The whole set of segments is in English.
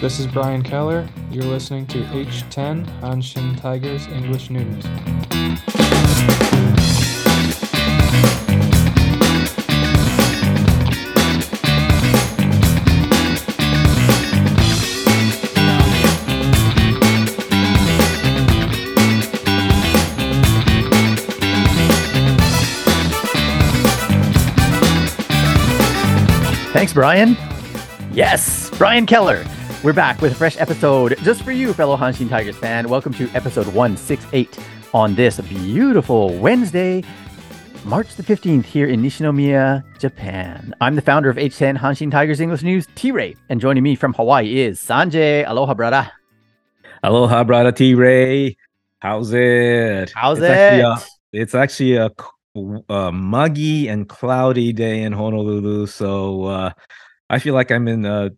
This is Brian Keller. You're listening to H10 Hanshin Tigers English News. Thanks, Brian. Yes, Brian Keller. We're back with a fresh episode just for you, fellow Hanshin Tigers fan. Welcome to episode 168 on this beautiful Wednesday, March the 15th, here in Nishinomiya, Japan. I'm the founder of H10 Hanshin Tigers English News, T Ray, and joining me from Hawaii is Sanjay. Aloha, brother. Aloha, brother T Ray. How's it? How's it's it? Actually a, it's actually a muggy and cloudy day in Honolulu. So uh, I feel like I'm in uh,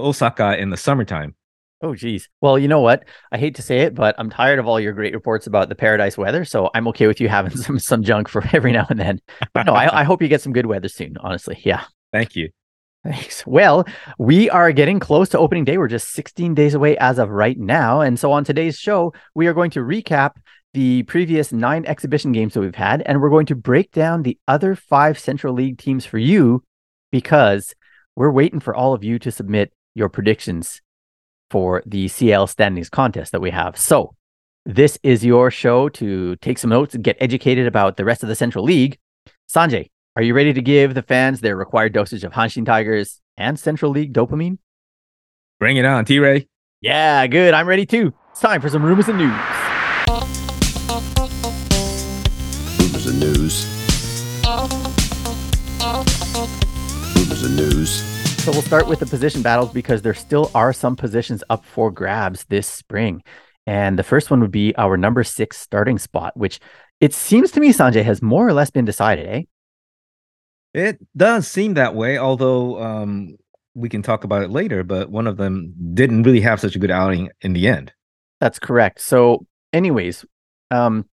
Osaka in the summertime. Oh, geez. Well, you know what? I hate to say it, but I'm tired of all your great reports about the paradise weather. So I'm okay with you having some some junk for every now and then. But no, I, I hope you get some good weather soon. Honestly, yeah. Thank you. Thanks. Well, we are getting close to opening day. We're just 16 days away as of right now. And so on today's show, we are going to recap the previous nine exhibition games that we've had, and we're going to break down the other five Central League teams for you because we're waiting for all of you to submit your predictions for the CL standings contest that we have. So, this is your show to take some notes and get educated about the rest of the Central League. Sanjay, are you ready to give the fans their required dosage of Hanshin Tigers and Central League dopamine? Bring it on, T Ray. Yeah, good. I'm ready too. It's time for some rumors and news. Rumors and news. Rumors and news. So we'll start with the position battles because there still are some positions up for grabs this spring. And the first one would be our number six starting spot, which it seems to me, Sanjay, has more or less been decided, eh? It does seem that way, although um, we can talk about it later. But one of them didn't really have such a good outing in the end. That's correct. So, anyways, um,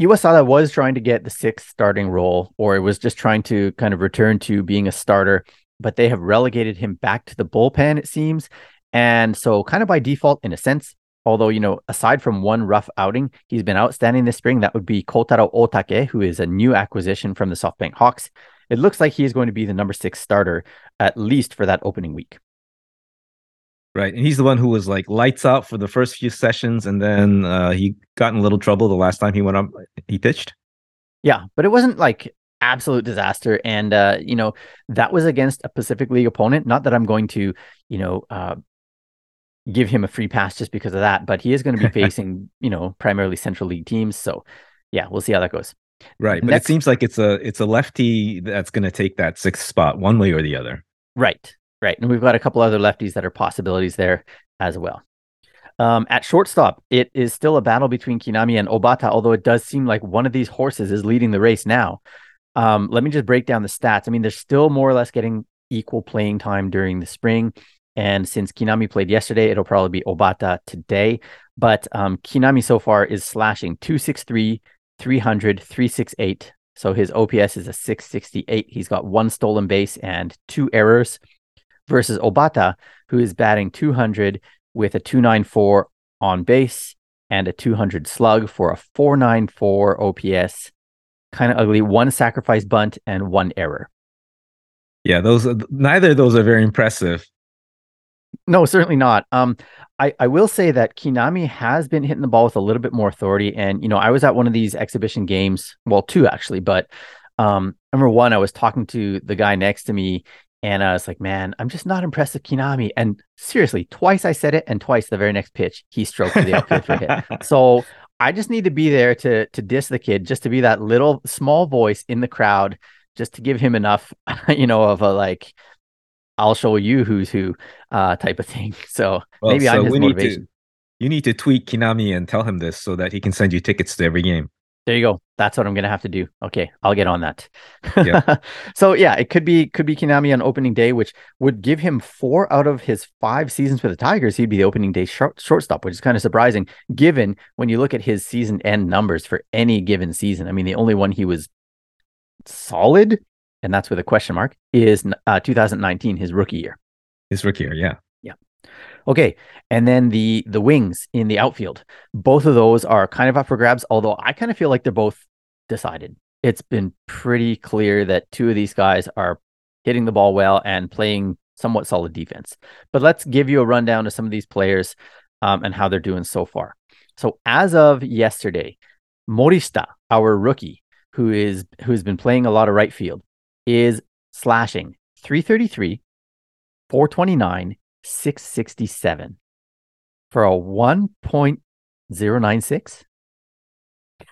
Iwasada was trying to get the sixth starting role, or it was just trying to kind of return to being a starter, but they have relegated him back to the bullpen, it seems. And so, kind of by default, in a sense, although, you know, aside from one rough outing, he's been outstanding this spring. That would be Kotaro Otake, who is a new acquisition from the SoftBank Hawks. It looks like he is going to be the number six starter, at least for that opening week. Right. And he's the one who was like lights out for the first few sessions. And then uh, he got in a little trouble the last time he went up, he pitched. Yeah, but it wasn't like absolute disaster. And uh, you know, that was against a Pacific League opponent. Not that I'm going to, you know, uh give him a free pass just because of that, but he is going to be facing, you know, primarily Central League teams. So yeah, we'll see how that goes. Right. But Next- it seems like it's a it's a lefty that's going to take that sixth spot one way or the other. Right, right. And we've got a couple other lefties that are possibilities there as well. Um, at shortstop, it is still a battle between Kinami and Obata, although it does seem like one of these horses is leading the race now. Um, let me just break down the stats. I mean, they're still more or less getting equal playing time during the spring. And since Kinami played yesterday, it'll probably be Obata today. But um, Kinami so far is slashing 263, 300, 368. So his OPS is a 668. He's got one stolen base and two errors versus Obata, who is batting 200 with a 294 on base and a 200 slug for a 494 OPS. Kind of ugly. One sacrifice bunt and one error. Yeah, those neither of those are very impressive. No, certainly not. Um, I, I will say that Kinami has been hitting the ball with a little bit more authority. And, you know, I was at one of these exhibition games, well, two actually, but um, number one, I was talking to the guy next to me and I was like, man, I'm just not impressed with Kinami. And seriously, twice I said it, and twice the very next pitch, he stroked the outfield for a hit. So I just need to be there to to diss the kid, just to be that little small voice in the crowd, just to give him enough, you know, of a like, I'll show you who's who uh, type of thing. So Well, maybe I'm his we need motivation. to you need to tweet Kinami and tell him this so that he can send you tickets to every game. There you go. That's what I'm gonna have to do. Okay, I'll get on that. So yeah, it could be could be Kinami on opening day, which would give him four out of his five seasons for the Tigers. He'd be the opening day short, shortstop, which is kind of surprising, given when you look at his season end numbers for any given season. I mean, the only one he was solid, and that's with a question mark, is uh, 2019, his rookie year. His rookie year, yeah. Okay, and then the the wings in the outfield. Both of those are kind of up for grabs, although I kind of feel like they're both decided. It's been pretty clear that two of these guys are hitting the ball well and playing somewhat solid defense. But let's give you a rundown of some of these players um, and how they're doing so far. So as of yesterday, Morishita, our rookie, who is who's been playing a lot of right field, is slashing 333, 429, 667 for a 1.096.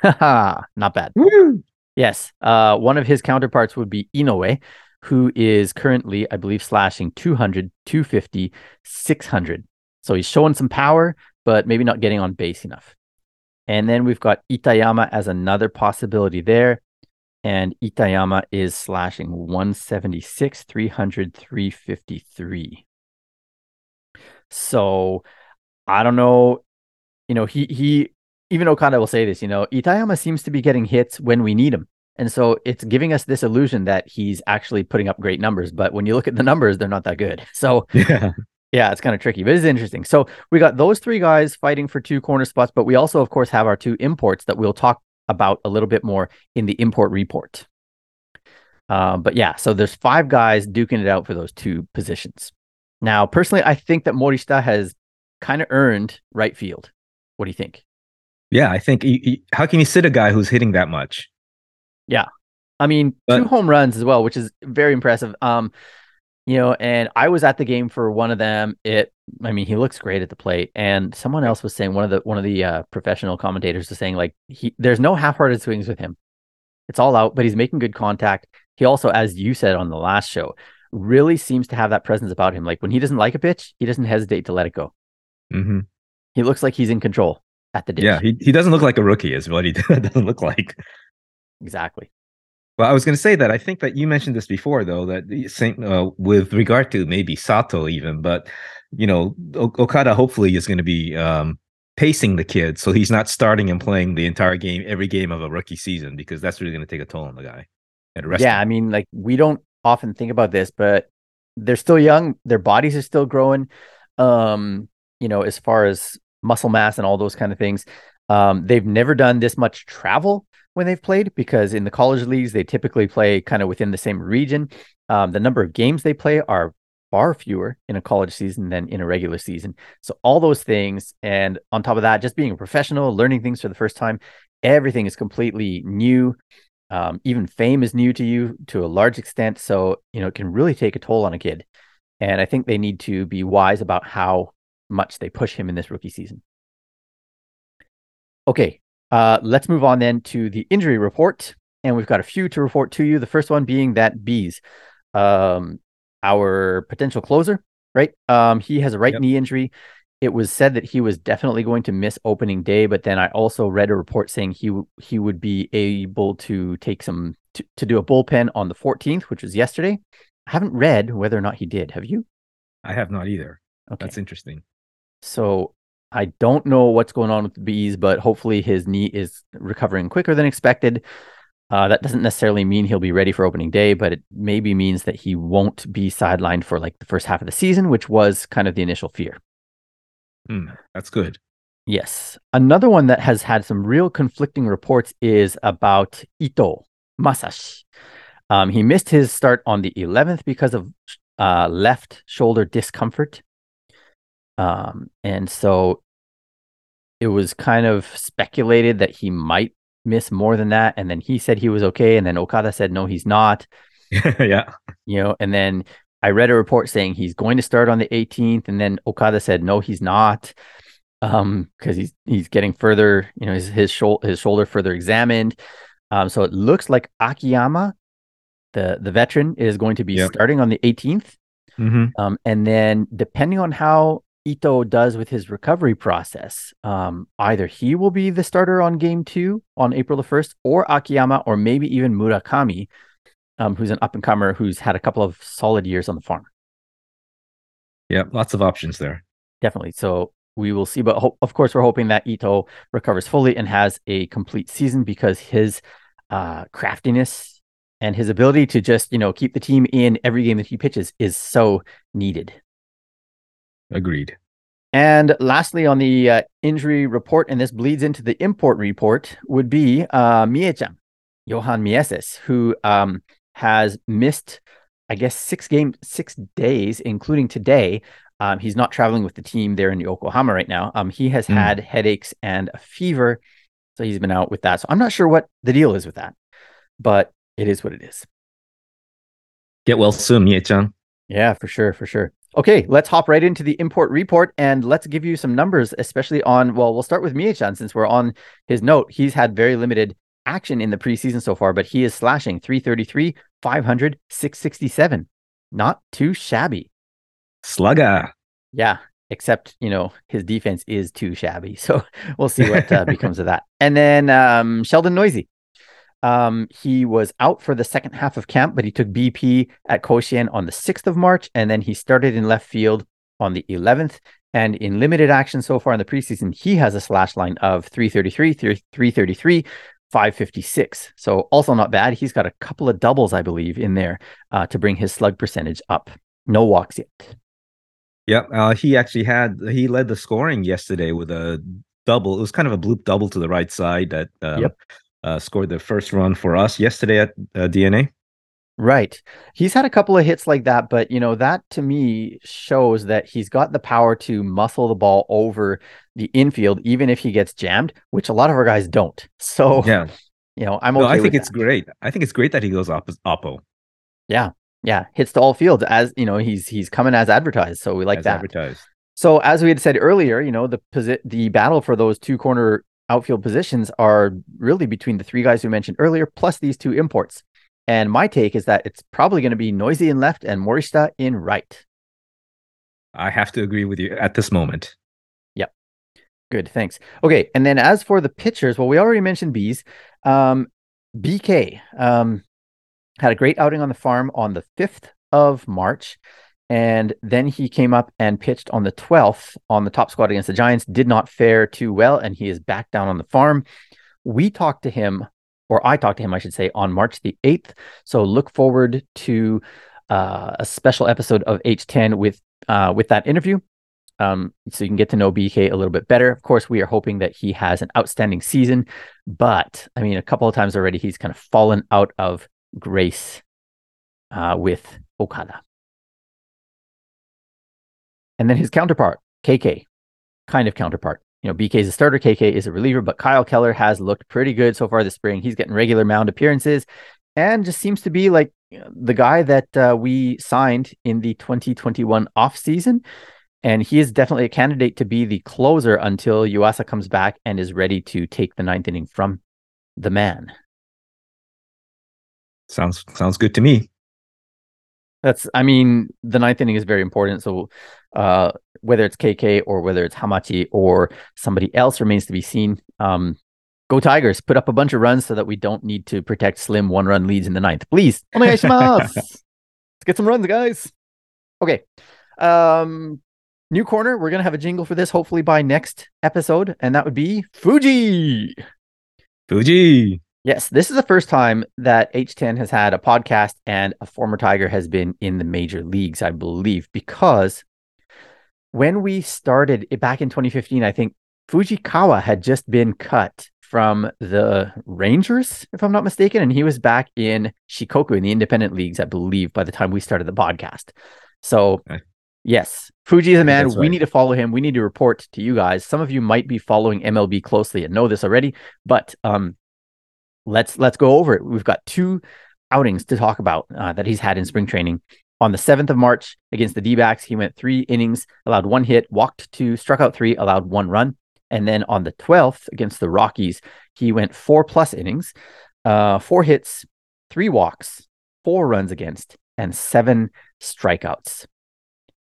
Not bad. Woo! Yes. Uh, one of his counterparts would be Inoue, who is currently, I believe, slashing 200, 250, 600. So he's showing some power, but maybe not getting on base enough. And then we've got Itayama as another possibility there. And Itayama is slashing 176, 300, 353. So I don't know. You know, he he even Okada will say this, you know, Itayama seems to be getting hits when we need him. And so it's giving us this illusion that he's actually putting up great numbers. But when you look at the numbers, they're not that good. So Yeah. yeah, it's kind of tricky, but it's interesting. So we got those three guys fighting for two corner spots, but we also, of course, have our two imports that we'll talk about a little bit more in the import report. Uh, but yeah, so there's five guys duking it out for those two positions. Now, personally, I think that Morishita has kind of earned right field. What do you think? Yeah. I think he- he- how can you sit a guy who's hitting that much? Yeah. I mean, But- two home runs as well, which is very impressive. Um, you know, and I was at the game for one of them. It, I mean, he looks great at the plate. And someone else was saying one of the one of the uh, professional commentators was saying like he there's no half-hearted swings with him. It's all out, but he's making good contact. He also, as you said on the last show, really seems to have that presence about him. Like when he doesn't like a pitch, he doesn't hesitate to let it go. hmm He looks like he's in control at the ditch. Yeah. He, he doesn't look like a rookie, is what he doesn't look like. exactly. Well, I was going to say that I think that you mentioned this before, though, that same uh, with regard to maybe Sato even, but you know, o- Okada hopefully is going to be um, pacing the kid, so he's not starting and playing the entire game, every game of a rookie season, because that's really going to take a toll on the guy. And rest Yeah, I mean, like we don't often think about this, but they're still young. Their bodies are still growing. Um, you know, as far as muscle mass and all those kind of things. Um, they've never done this much travel when they've played because in the college leagues they typically play kind of within the same region. Um, the number of games they play are far fewer in a college season than in a regular season. So all those things, and on top of that, just being a professional, learning things for the first time, everything is completely new. Um, even fame is new to you to a large extent. So, you know, it can really take a toll on a kid. And I think they need to be wise about how much they push him in this rookie season. Okay, uh, let's move on then to the injury report. And we've got a few to report to you. The first one being that Bees, um, our potential closer, right? Um, he has a right Yep. knee injury. It was said that he was definitely going to miss opening day, but then I also read a report saying he he would be able to take some to, to do a bullpen on the 14th, which was yesterday. I haven't read whether or not he did. Have you? I have not either. Okay. That's interesting. So I don't know what's going on with the bees, but hopefully his knee is recovering quicker than expected. Uh, that doesn't necessarily mean he'll be ready for opening day, but it maybe means that he won't be sidelined for like the first half of the season, which was kind of the initial fear. Hmm, that's good. Yes. Another one that has had some real conflicting reports is about Ito Masashi. Um, he missed his start on the 11th because of uh, left shoulder discomfort. Um, and so it was kind of speculated that he might miss more than that. And then he said he was okay. And then Okada said, no, he's not yeah. you know, and then I read a report saying he's going to start on the 18th, and then Okada said no, he's not, um, because he's he's getting further, you know, his his shoulder his shoulder further examined. Um, so it looks like Akiyama, the the veteran, is going to be Yep. starting on the 18th. hmm Um, and then depending on how Ito does with his recovery process, um, either he will be the starter on game two on April the 1st, or Akiyama, or maybe even Murakami, um, who's an up and comer who's had a couple of solid years on the farm. Yeah. Lots of options there. Definitely. So we will see. But ho- of course, we're hoping that Ito recovers fully and has a complete season because his uh, craftiness and his ability to just, you know, keep the team in every game that he pitches is so needed. Agreed. And lastly, on the uh, injury report, and this bleeds into the import report, would be uh, Miechan, Johan Mieses, who um, has missed, I guess, six games, six days, including today. Um, he's not traveling with the team there in Yokohama right now. Um, he has Mm. had headaches and a fever, so he's been out with that. So I'm not sure what the deal is with that, but it is what it is. Get well soon, Mie-chan. Yeah, for sure, for sure. Okay, let's hop right into the import report and let's give you some numbers, especially on. Well, we'll start with Miechan since we're on his note. He's had very limited action in the preseason so far, but he is slashing 333, 500, 667. Not too shabby. Slugger. Yeah, except, you know, his defense is too shabby. So we'll see what uh, becomes of that. And then um, Sheldon Neuse. Um, he was out for the second half of camp, but he took BP at Koshien on the 6th of March, and then he started in left field on the 11th. And in limited action so far in the preseason, he has a slash line of 333, 333, 556. So also not bad. He's got a couple of doubles, I believe, in there uh, to bring his slug percentage up. No walks yet. Yep. Uh, he actually had he led the scoring yesterday with a double. It was kind of a bloop double to the right side that um, Yep. uh, scored the first run for us yesterday at uh, DeNA. Right. He's had a couple of hits like that, but you know, that to me shows that he's got the power to muscle the ball over the infield, even if he gets jammed, which a lot of our guys don't. So, Yeah. you know, I'm okay. No, I think it's that. great. I think it's great that he goes op- oppo Yeah. Yeah, hits to all fields as you know, he's he's coming as advertised. So we like as that. advertised. So as we had said earlier, you know, the posi- the battle for those two corner outfield positions are really between the three guys we mentioned earlier, plus these two imports. And my take is that it's probably going to be Neuse in left and Morishita in right. I have to agree with you at this moment. Yep. Good, thanks. Okay, and then as for the pitchers, well, we already mentioned bees. Um, BK um, had a great outing on the farm on the 5th of March. And then he came up and pitched on the 12th on the top squad against the Giants. Did not fare too well, and he is back down on the farm. We talked to him, or I talked to him, I should say, on March the 8th. So look forward to uh, a special episode of H10 with uh, with that interview um, so you can get to know BK a little bit better. Of course, we are hoping that he has an outstanding season, but I mean, a couple of times already, he's kind of fallen out of grace uh, with Okada. And then his counterpart, KK, kind of counterpart. You know, BK is a starter, KK is a reliever, but Kyle Keller has looked pretty good so far this spring. He's getting regular mound appearances and just seems to be like the guy that uh, we signed in the 2021 offseason and he is definitely a candidate to be the closer until Yuasa comes back and is ready to take the ninth inning from the man. Sounds sounds good to me. That's, I mean, the ninth inning is very important. So, uh, whether it's KK or whether it's Hamachi or somebody else remains to be seen. Um, go Tigers! Put up a bunch of runs so that we don't need to protect slim one run leads in the ninth. Please, onegaishimasu. Let's get some runs, guys. Okay. Um, new corner. We're gonna have a jingle for this hopefully by next episode, and that would be Fuji. Fuji. Yes, this is the first time that H10 has had a podcast and a former Tiger has been in the major leagues, I believe, because when we started it back in 2015, I think Fujikawa had just been cut from the Rangers, if I'm not mistaken, and he was back in Shikoku in the independent leagues, I believe, by the time we started the podcast. So, Okay. yes, Fuji is a man. that's We need to follow him. We need to report to you guys. Some of you might be following MLB closely and know this already, but um, let's let's go over it. We've got two outings to talk about uh, that he's had in spring training. On the 7th of March against the D-backs, he went three innings, allowed one hit, walked two, struck out three, allowed one run. And then on the 12th against the Rockies, he went four plus innings, uh, four hits, three walks, four runs against, and seven strikeouts.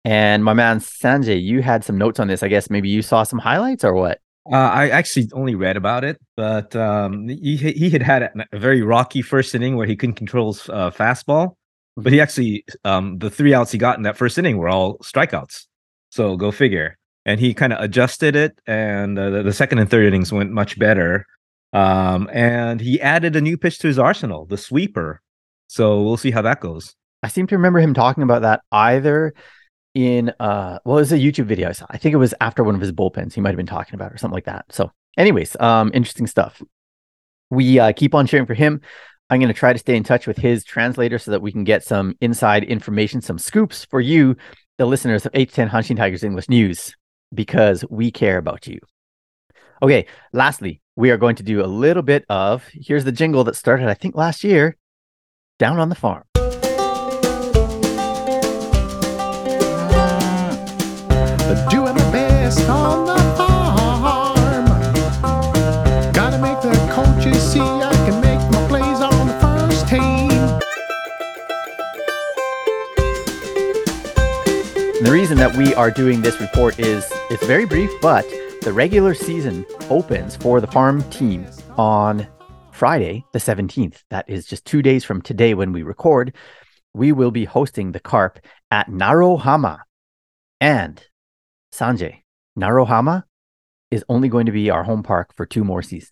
And my man Sanjay, you had some notes on this. I guess maybe you saw some highlights or what? Uh, I actually only read about it, but um, he he had had a, very rocky first inning where he couldn't control his uh, fastball. But he actually, um, the three outs he got in that first inning were all strikeouts. So go figure. And he kind of adjusted it, and uh, the, the second and third innings went much better. Um, and he added a new pitch to his arsenal, the sweeper. So we'll see how that goes. I seem to remember him talking about that either in uh well, it was a YouTube video I think it was after one of his bullpens he might have been talking about or something like that. So, anyways, um, interesting stuff. We uh, keep on cheering for him. I'm going to try to stay in touch with his translator so that we can get some inside information, some scoops for you, the listeners of H10 Hanshin Tigers English News, because we care about you. Okay, lastly, we are going to do a little bit of here's the jingle that started, I think, last year down on the farm. And the reason that we are doing this report is it's very brief, but the regular season opens for the farm team on Friday, the 17th. That is just two days from today when we record. We will be hosting the Carp at Naruohama. And Sanjay, Naruohama is only going to be our home park for two more seasons.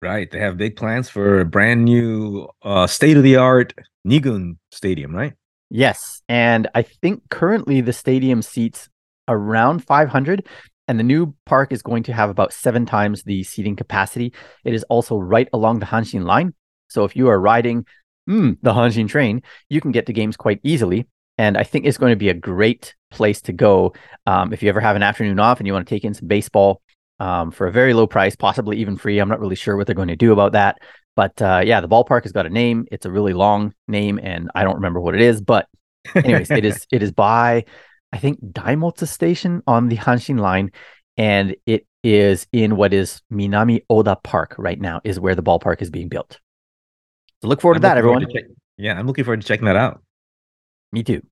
Right. They have big plans for a brand new uh, state of the art Nigun Stadium, right? Yes. And I think currently the stadium seats around 500, and the new park is going to have about seven times the seating capacity. It is also right along the Hanshin line. So if you are riding mm, the Hanshin train, you can get to games quite easily. And I think it's going to be a great place to go um, if you ever have an afternoon off and you want to take in some baseball um, for a very low price, possibly even free. I'm not really sure what they're going to do about that. But uh, yeah, the ballpark has got a name. It's a really long name, and I don't remember what it is. But anyways, it is it is by I think Daimotsu Station on the Hanshin line, and it is in what is Minami Oda Park right now. Is where the ballpark is being built. So look forward I'm to that, everyone. to check- yeah, I'm looking forward to checking that out. Me too.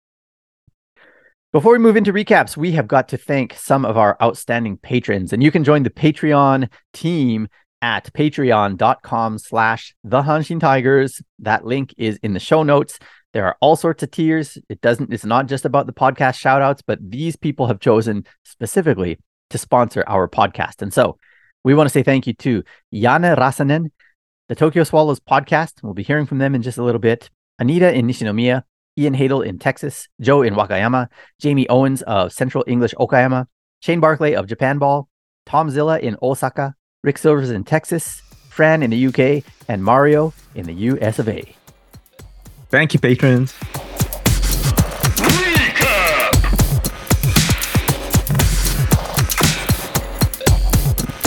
Before we move into recaps, we have got to thank some of our outstanding patrons, and you can join the Patreon team at patreon.com slash the Hanshin Tigers. That link is in the show notes. There are all sorts of tiers. It doesn't, it's not just about the podcast shout outs, but these people have chosen specifically to sponsor our podcast. And so we want to say thank you to Yana Rasanen, the Tokyo Swallows podcast. We'll be hearing from them in just a little bit. Anita in Nishinomiya, Ian Hadel in Texas, Joe in Wakayama, Jamie Owens of Central English Okayama, Shane Barclay of Japan Ball, Tom Zilla in Osaka, Rick Silvers in Texas, Fran in the UK, and Mario in the US of A. Thank you, patrons.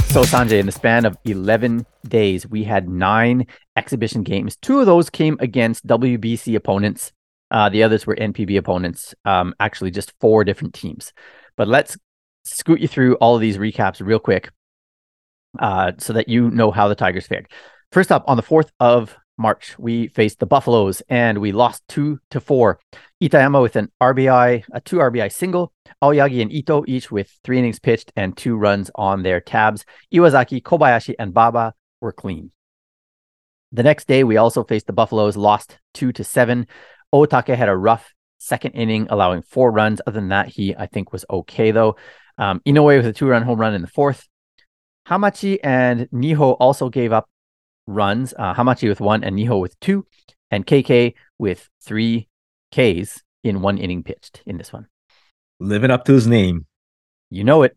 So, Sanjay, in the span of 11 days, we had nine exhibition games. Two of those came against WBC opponents. Uh, the others were NPB opponents, um, actually, just four different teams. But let's scoot you through all of these recaps real quick uh, so that you know how the Tigers fared. First up, on the 4th of March, we faced the Buffaloes and we lost two to four. Itayama with an RBI, a two RBI single. Aoyagi and Ito each with three innings pitched and two runs on their tabs. Iwazaki, Kobayashi, and Baba were clean. The next day, we also faced the Buffaloes, lost two to seven. Otake had a rough second inning, allowing four runs. Other than that, he I think was okay though. Um, Inoue with a two-run home run in the fourth. Hamachi and Niho also gave up runs. Uh, Hamachi with one and Niho with two, and KK with three Ks in one inning pitched in this one. Living up to his name. You know it.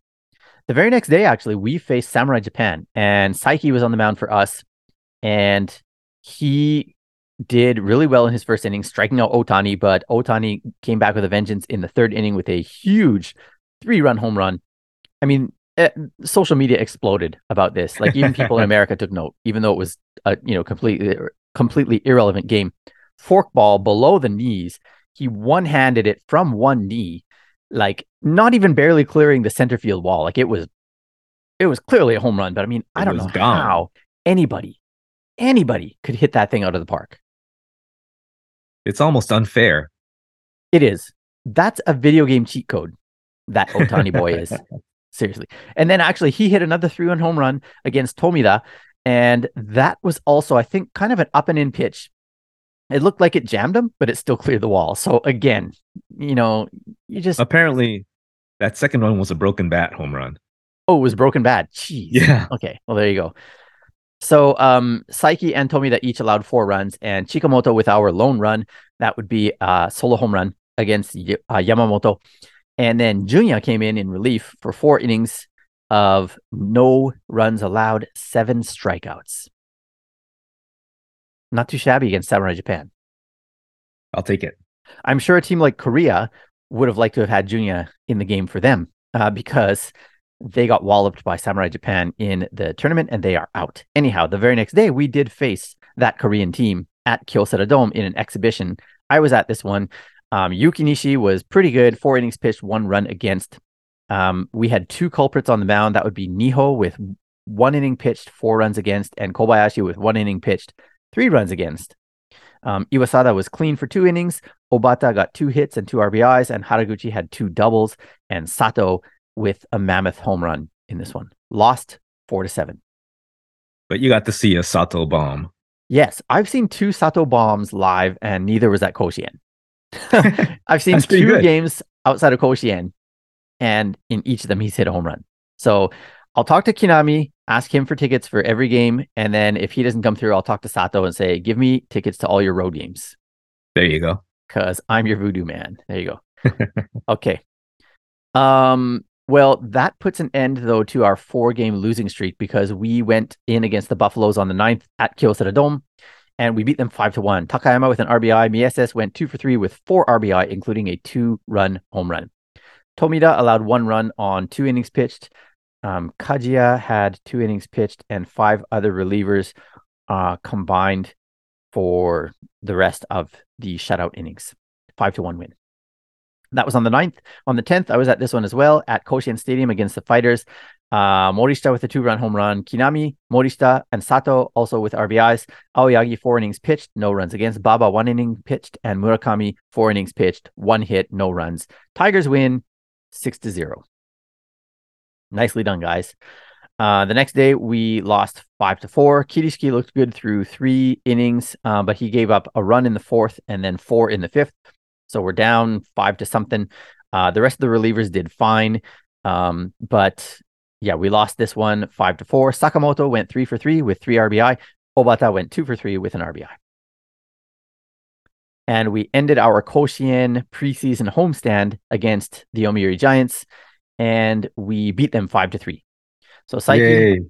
The very next day, actually, we faced Samurai Japan, and Saiki was on the mound for us, and he did really well in his first inning, striking out Otani. But Otani came back with a vengeance in the third inning with a huge three-run home run. I mean, Eh, social media exploded about this. Like even people in America took note, even though it was a you know completely completely irrelevant game. Forkball below the knees. He one-handed it from one knee like not even barely clearing the center field wall. Like it was, it was clearly a home run. But I mean, I don't know gone. how anybody, anybody could hit that thing out of the park. It's almost unfair. It is. That's a video game cheat code. That Otani boy is seriously. And then actually, he hit another three-run home run against Tomida, and that was also, I think, kind of an up and in pitch. It looked like it jammed him, but it still cleared the wall. So again, you know, you just Apparently, that second one was a broken bat home run. oh, it was broken bad. Jeez. Yeah. Okay. Well, there you go. So, um, Saiki and Tomida each allowed four runs, and Chikamoto with our lone run, that would be a solo home run. against uh, Yamamoto. And then Junya came in in relief for four innings of no runs allowed, seven strikeouts. Not too shabby against Samurai Japan. I'll take it. I'm sure a team like Korea would have liked to have had Junya in the game for them uh, because they got walloped by Samurai Japan in the tournament and they are out. Anyhow, the very next day, we did face that Korean team at Kyocera Dome in an exhibition. I was at this one. Um, Yuki Nishi was pretty good, four innings pitched, one run against. Um, we had two culprits on the mound. That would be Niho with one inning pitched, four runs against, and Kobayashi with one inning pitched, three runs against. Um, Iwasada was clean for two innings. Obata got two hits and two RBIs, and Haraguchi had two doubles, and Sato with a mammoth home run in this one. Lost four to seven. But you got to see a Sato bomb. Yes, I've seen two Sato bombs live, and neither was at Koshien. I've seen two good. games outside of Koshien, and in each of them, he's hit a home run. So I'll talk to Kinami, ask him for tickets for every game, and then if he doesn't come through, I'll talk to Sato and say, "Give me tickets to all your road games." There you go. because I'm your voodoo man. There you go. okay. Um. Well, that puts an end though to our four-game losing streak because we went in against the Buffaloes on the 9th at Kyocera Dome, and we beat them five to one. Takayama with an RBI. Mieses went two for three with four RBI, including a two-run home run. Tomida allowed one run on two innings pitched. Um, Kajiya had two innings pitched, and five other relievers uh, combined for the rest of the shutout innings. Five to one win. That was on the 9th. On the 10th, I was at this one as well at Koshien Stadium against the Fighters. Uh, Morishita with a two run home run. Kinami, Morishita, and Sato also with RBIs. Aoyagi, four innings pitched, no runs against. Baba, one inning pitched. And Murakami, four innings pitched, one hit, no runs. Tigers win six to zero. Nicely done, guys. Uh, the next day, we lost five to four. Kirishiki looked good through three innings, uh, but he gave up a run in the fourth and then four in the fifth. So we're down five to something. Uh, the rest of the relievers did fine. Um, but yeah, we lost this one five to four. Sakamoto went three for three with three RBI. Obata went two for three with an RBI. And we ended our Koshien preseason homestand against the Yomiuri Giants, and we beat them five to three. So Saiki, Yay.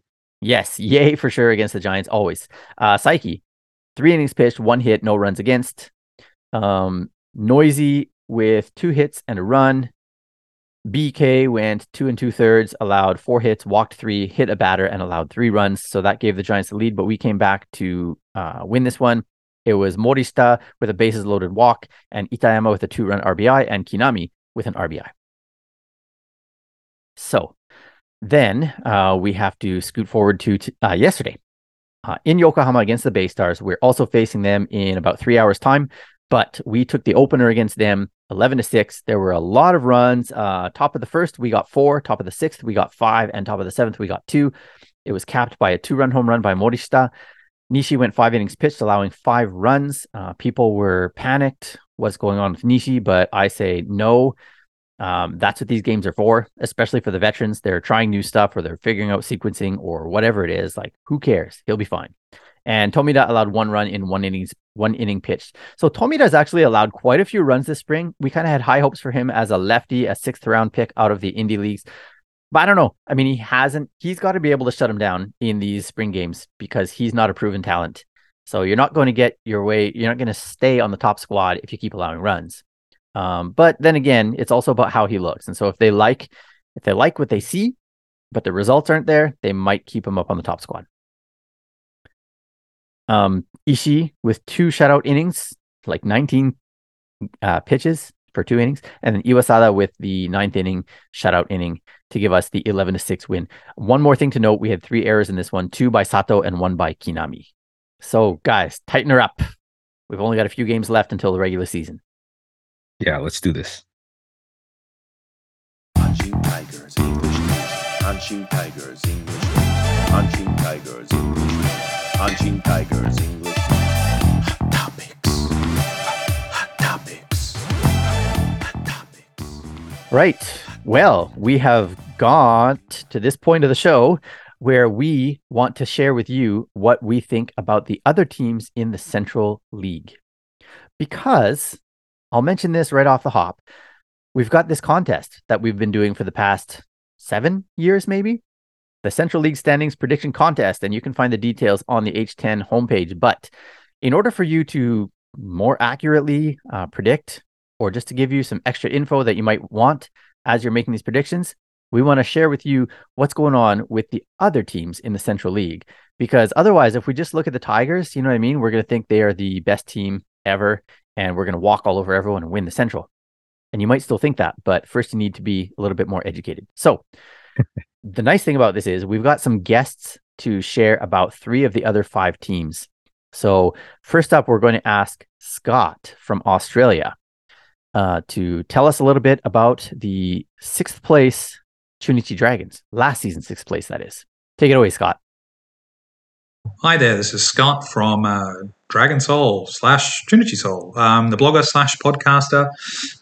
Yes, yay for sure against the Giants always. Uh Saiki, three innings pitched, one hit, no runs against. Um Neuse with two hits and a run. BK went two and two thirds, allowed four hits, walked three, hit a batter, and allowed three runs. So that gave the Giants the lead, but we came back to uh, win this one. It was Morishita with a bases loaded walk, and Itayama with a two run RBI, and Kinami with an RBI. So then uh, we have to scoot forward to t- uh, yesterday uh, in Yokohama against the Bay Stars. We're also facing them in about three hours' time, but we took the opener against them 11 to 6. There were a lot of runs. Uh, top of the first, we got four. Top of the sixth, we got five. And top of the seventh, we got two. It was capped by a two run home run by Morishita. Nishi went five innings pitched, allowing five runs. Uh, people were panicked. What's going on with Nishi? But I say no. Um, that's what these games are for, especially for the veterans. They're trying new stuff or they're figuring out sequencing or whatever it is. Like, who cares? He'll be fine. And Tomida allowed one run in one innings, one inning pitched. So Tomida has actually allowed quite a few runs this spring. We kind of had high hopes for him as a lefty, a sixth round pick out of the indie leagues. But I don't know. I mean, he hasn't, he's got to be able to shut him down in these spring games because he's not a proven talent. So you're not going to get your way, you're not going to stay on the top squad if you keep allowing runs. Um, but then again, it's also about how he looks. And so if they like, if they like what they see, but the results aren't there, they might keep him up on the top squad. Um, Ishii with two shutout innings, like 19 uh, pitches for two innings, and then Iwasada with the ninth inning shutout inning to give us the 11 to 6 win. One more thing to note we had three errors in this one two by Sato and one by Kinami. So, guys, tighten her up. We've only got a few games left until the regular season. Yeah, let's do this. Hanshin Tigers English News. Hanshin Tigers English News. Hanshin Tigers English Hanshin Tigers English Hot topics. Hot topics. Hot topics. Right. Well, we have got to this point of the show where we want to share with you what we think about the other teams in the Central League. Because I'll mention this right off the hop. We've got this contest that we've been doing for the past seven years, maybe the Central League Standings Prediction Contest, and you can find the details on the H10 homepage. But in order for you to more accurately uh, predict, or just to give you some extra info that you might want as you're making these predictions, we want to share with you what's going on with the other teams in the Central League. Because otherwise, if we just look at the Tigers, you know what I mean? We're going to think they are the best team ever, and we're going to walk all over everyone and win the Central. And you might still think that, but first you need to be a little bit more educated. So, the nice thing about this is we've got some guests to share about three of the other five teams. So, first up, we're going to ask Scott from Australia uh, to tell us a little bit about the sixth place Chunichi Dragons, last season, sixth place, that is. Take it away, Scott. Hi there, this is Scott from uh, Dragon Soul slash Trinity Soul, um, the blogger slash podcaster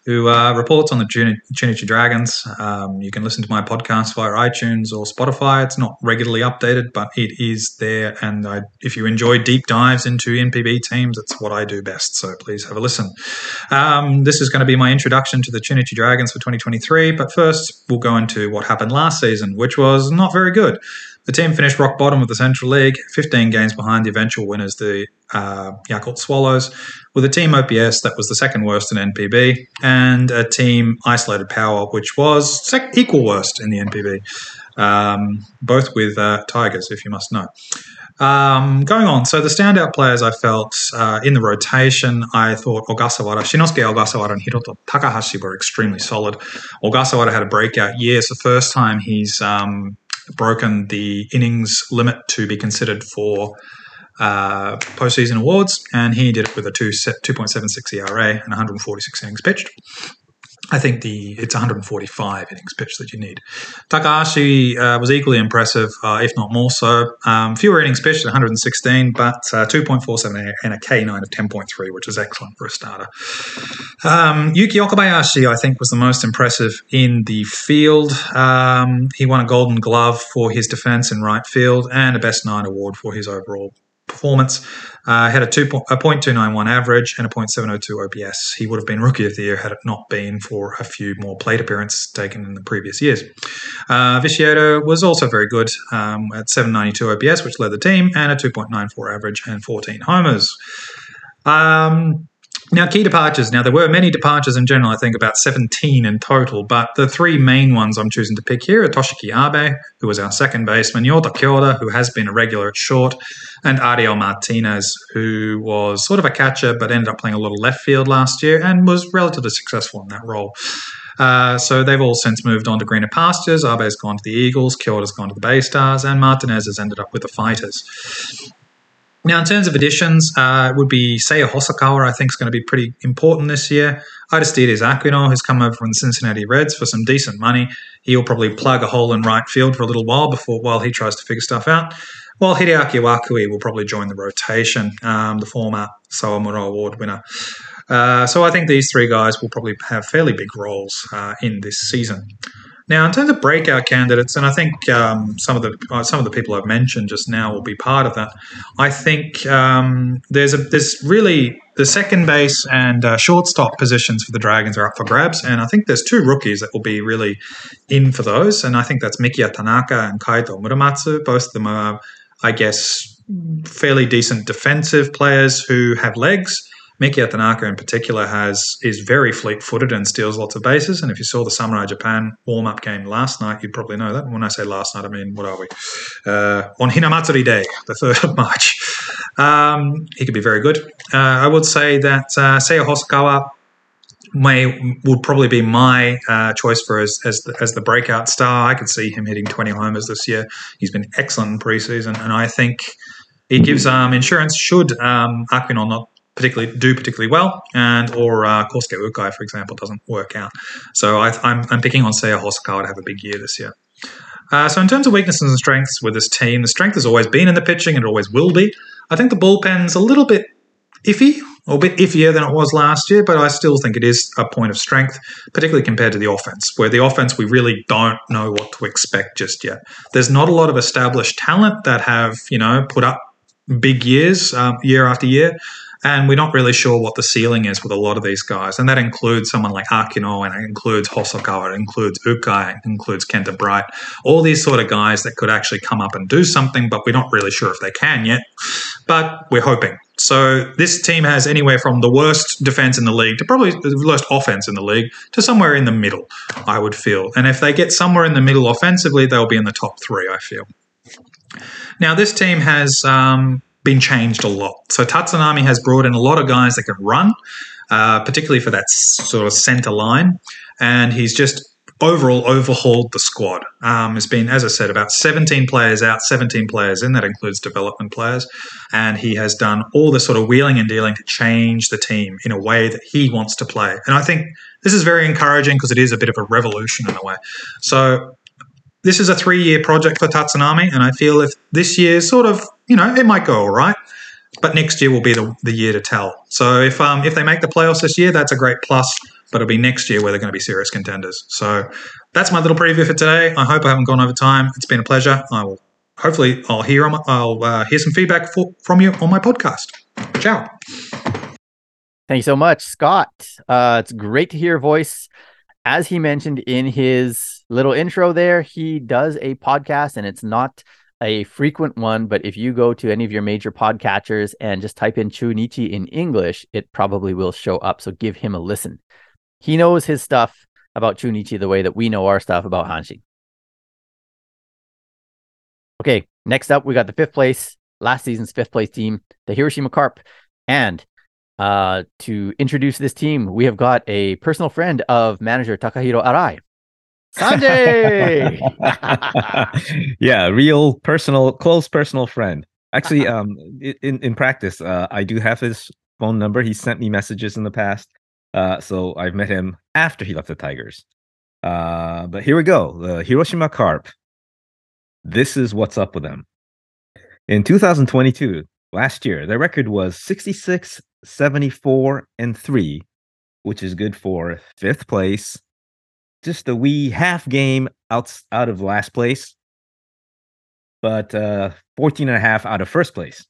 who uh, reports on the Chunichi Dragons. Um, you can listen to my podcast via iTunes or Spotify. It's not regularly updated, but it is there. And I, if you enjoy deep dives into NPB teams, it's what I do best. So please have a listen. Um, this is going to be my introduction to the Chunichi Dragons for 2023. But first, we'll go into what happened last season, which was not very good. The team finished rock bottom of the Central League, 15 games behind the eventual winners, the uh, Yakult Swallows, with a team OPS that was the second worst in NPB, and a team isolated power, which was sec- equal worst in the NPB, um, both with uh, Tigers, if you must know. Um, going on, so the standout players I felt uh, in the rotation, I thought Ogasawara, Shinnosuke Ogasawara and Hiroto Takahashi were extremely solid. Ogasawara had a breakout year. It's the first time he's um, broken the innings limit to be considered for uh, postseason awards, and he did it with a 2, 2.76 ERA and 146 innings pitched. I think the it's 145 innings pitched that you need. Takahashi uh, was equally impressive, uh, if not more so. Um, fewer innings pitched, 116, but uh, 2.47 and a K9 of 10.3, which is excellent for a starter. Um, Yuki Okabayashi, I think, was the most impressive in the field. Um, he won a Golden Glove for his defense in right field and a Best Nine award for his overall performance. Uh, had a, two a 0.291 average and a 0.702 OPS. He would have been Rookie of the Year had it not been for a few more plate appearances taken in the previous years. Uh, was also very good um, at 792 OPS, which led the team, and a 2.94 average and 14 homers. Um, now, key departures. Now, there were many departures in general, I think about 17 in total, but the three main ones I'm choosing to pick here are Toshiki Abe, who was our second baseman, Yota Kyoda, who has been a regular at short, and Ariel Martinez, who was sort of a catcher but ended up playing a little left field last year and was relatively successful in that role. Uh, so they've all since moved on to greener pastures. Abe's gone to the Eagles, Kyoda's gone to the Bay Stars, and Martinez has ended up with the Fighters. Now, in terms of additions, uh, it would be Seiya Hosokawa, I think, is going to be pretty important this year. Aristides Aquino has come over from the Cincinnati Reds for some decent money. He'll probably plug a hole in right field for a little while before while he tries to figure stuff out. While Hideaki Wakui will probably join the rotation, um, the former Sawamura Award winner. Uh, so I think these three guys will probably have fairly big roles uh, in this season. Now, in terms of breakout candidates, and I think um, some of the uh, some of the people I've mentioned just now will be part of that. I think um, there's a there's really the second base and uh, shortstop positions for the Dragons are up for grabs, and I think there's two rookies that will be really in for those, and I think that's Mikiya Tanaka and Kaito Muramatsu. Both of them are, I guess, fairly decent defensive players who have legs. Mikiya Tanaka in particular has is very fleet-footed and steals lots of bases. And if you saw the Samurai Japan warm-up game last night, you'd probably know that. And when I say last night, I mean what are we uh, on Hinamatsuri Day, the third of March. Um, he could be very good. Uh, I would say that uh, Seiya Hosokawa may would probably be my uh, choice for as as the, as the breakout star. I could see him hitting 20 homers this year. He's been excellent in preseason, and I think he gives um, insurance should um, Aquino not particularly do particularly well, and or uh, Kosuke Ukai, for example, doesn't work out. So I, am I'm, I'm picking on Seiya Hosokawa to have a big year this year. Uh, so in terms of weaknesses and strengths with this team, the strength has always been in the pitching and it always will be. I think the bullpen's a little bit iffy, or a bit iffier than it was last year, but I still think it is a point of strength, particularly compared to the offense, where the offense we really don't know what to expect just yet. There's not a lot of established talent that have, you know, put up big years, um, year after year. And we're not really sure what the ceiling is with a lot of these guys. And that includes someone like Aquino, and it includes Hosokawa, it includes Ukai, it includes Kenta Bright, all these sort of guys that could actually come up and do something, but we're not really sure if they can yet. But we're hoping. So this team has anywhere from the worst defense in the league to probably the worst offense in the league to somewhere in the middle, I would feel. And if they get somewhere in the middle offensively, they'll be in the top three, I feel. Now, this team has um, been changed a lot. So Tatsunami has brought in a lot of guys that can run, uh, particularly for that sort of center line. And he's just overall overhauled the squad. Um, it's been, as I said, about 17 players out, 17 players in. That includes development players. And he has done all the sort of wheeling and dealing to change the team in a way that he wants to play. And I think this is very encouraging because it is a bit of a revolution in a way. So this is a three year project for Tatsunami. And I feel if this year sort of, you know, it might go all right. But next year will be the, the year to tell. So if um, if they make the playoffs this year, that's a great plus but it'll be next year where they're going to be serious contenders. So that's my little preview for today. I hope I haven't gone over time. It's been a pleasure. I will hopefully I'll hear I'll uh, hear some feedback for, from you on my podcast. Ciao. Thank you so much, Scott. Uh, it's great to hear your voice. As he mentioned in his little intro there, he does a podcast and it's not a frequent one, but if you go to any of your major podcatchers and just type in Chunichi in English, it probably will show up. So give him a listen. He knows his stuff about Chunichi the way that we know our stuff about Hanshin. Okay, next up, we got the fifth place, last season's fifth place team, the Hiroshima Carp. And uh, to introduce this team, we have got a personal friend of manager Takahiro Arai. Sanjay! yeah, real personal, close personal friend. Actually, um, in in practice, uh, I do have his phone number. He sent me messages in the past, uh, so I've met him after he left the Tigers. Uh, but here we go. The Hiroshima Carp. This is what's up with them. In 2022, last year, their record was 66, 74, and 3, which is good for fifth place. Just a wee half game out, out of last place, but uh, 14 and a half out of first place.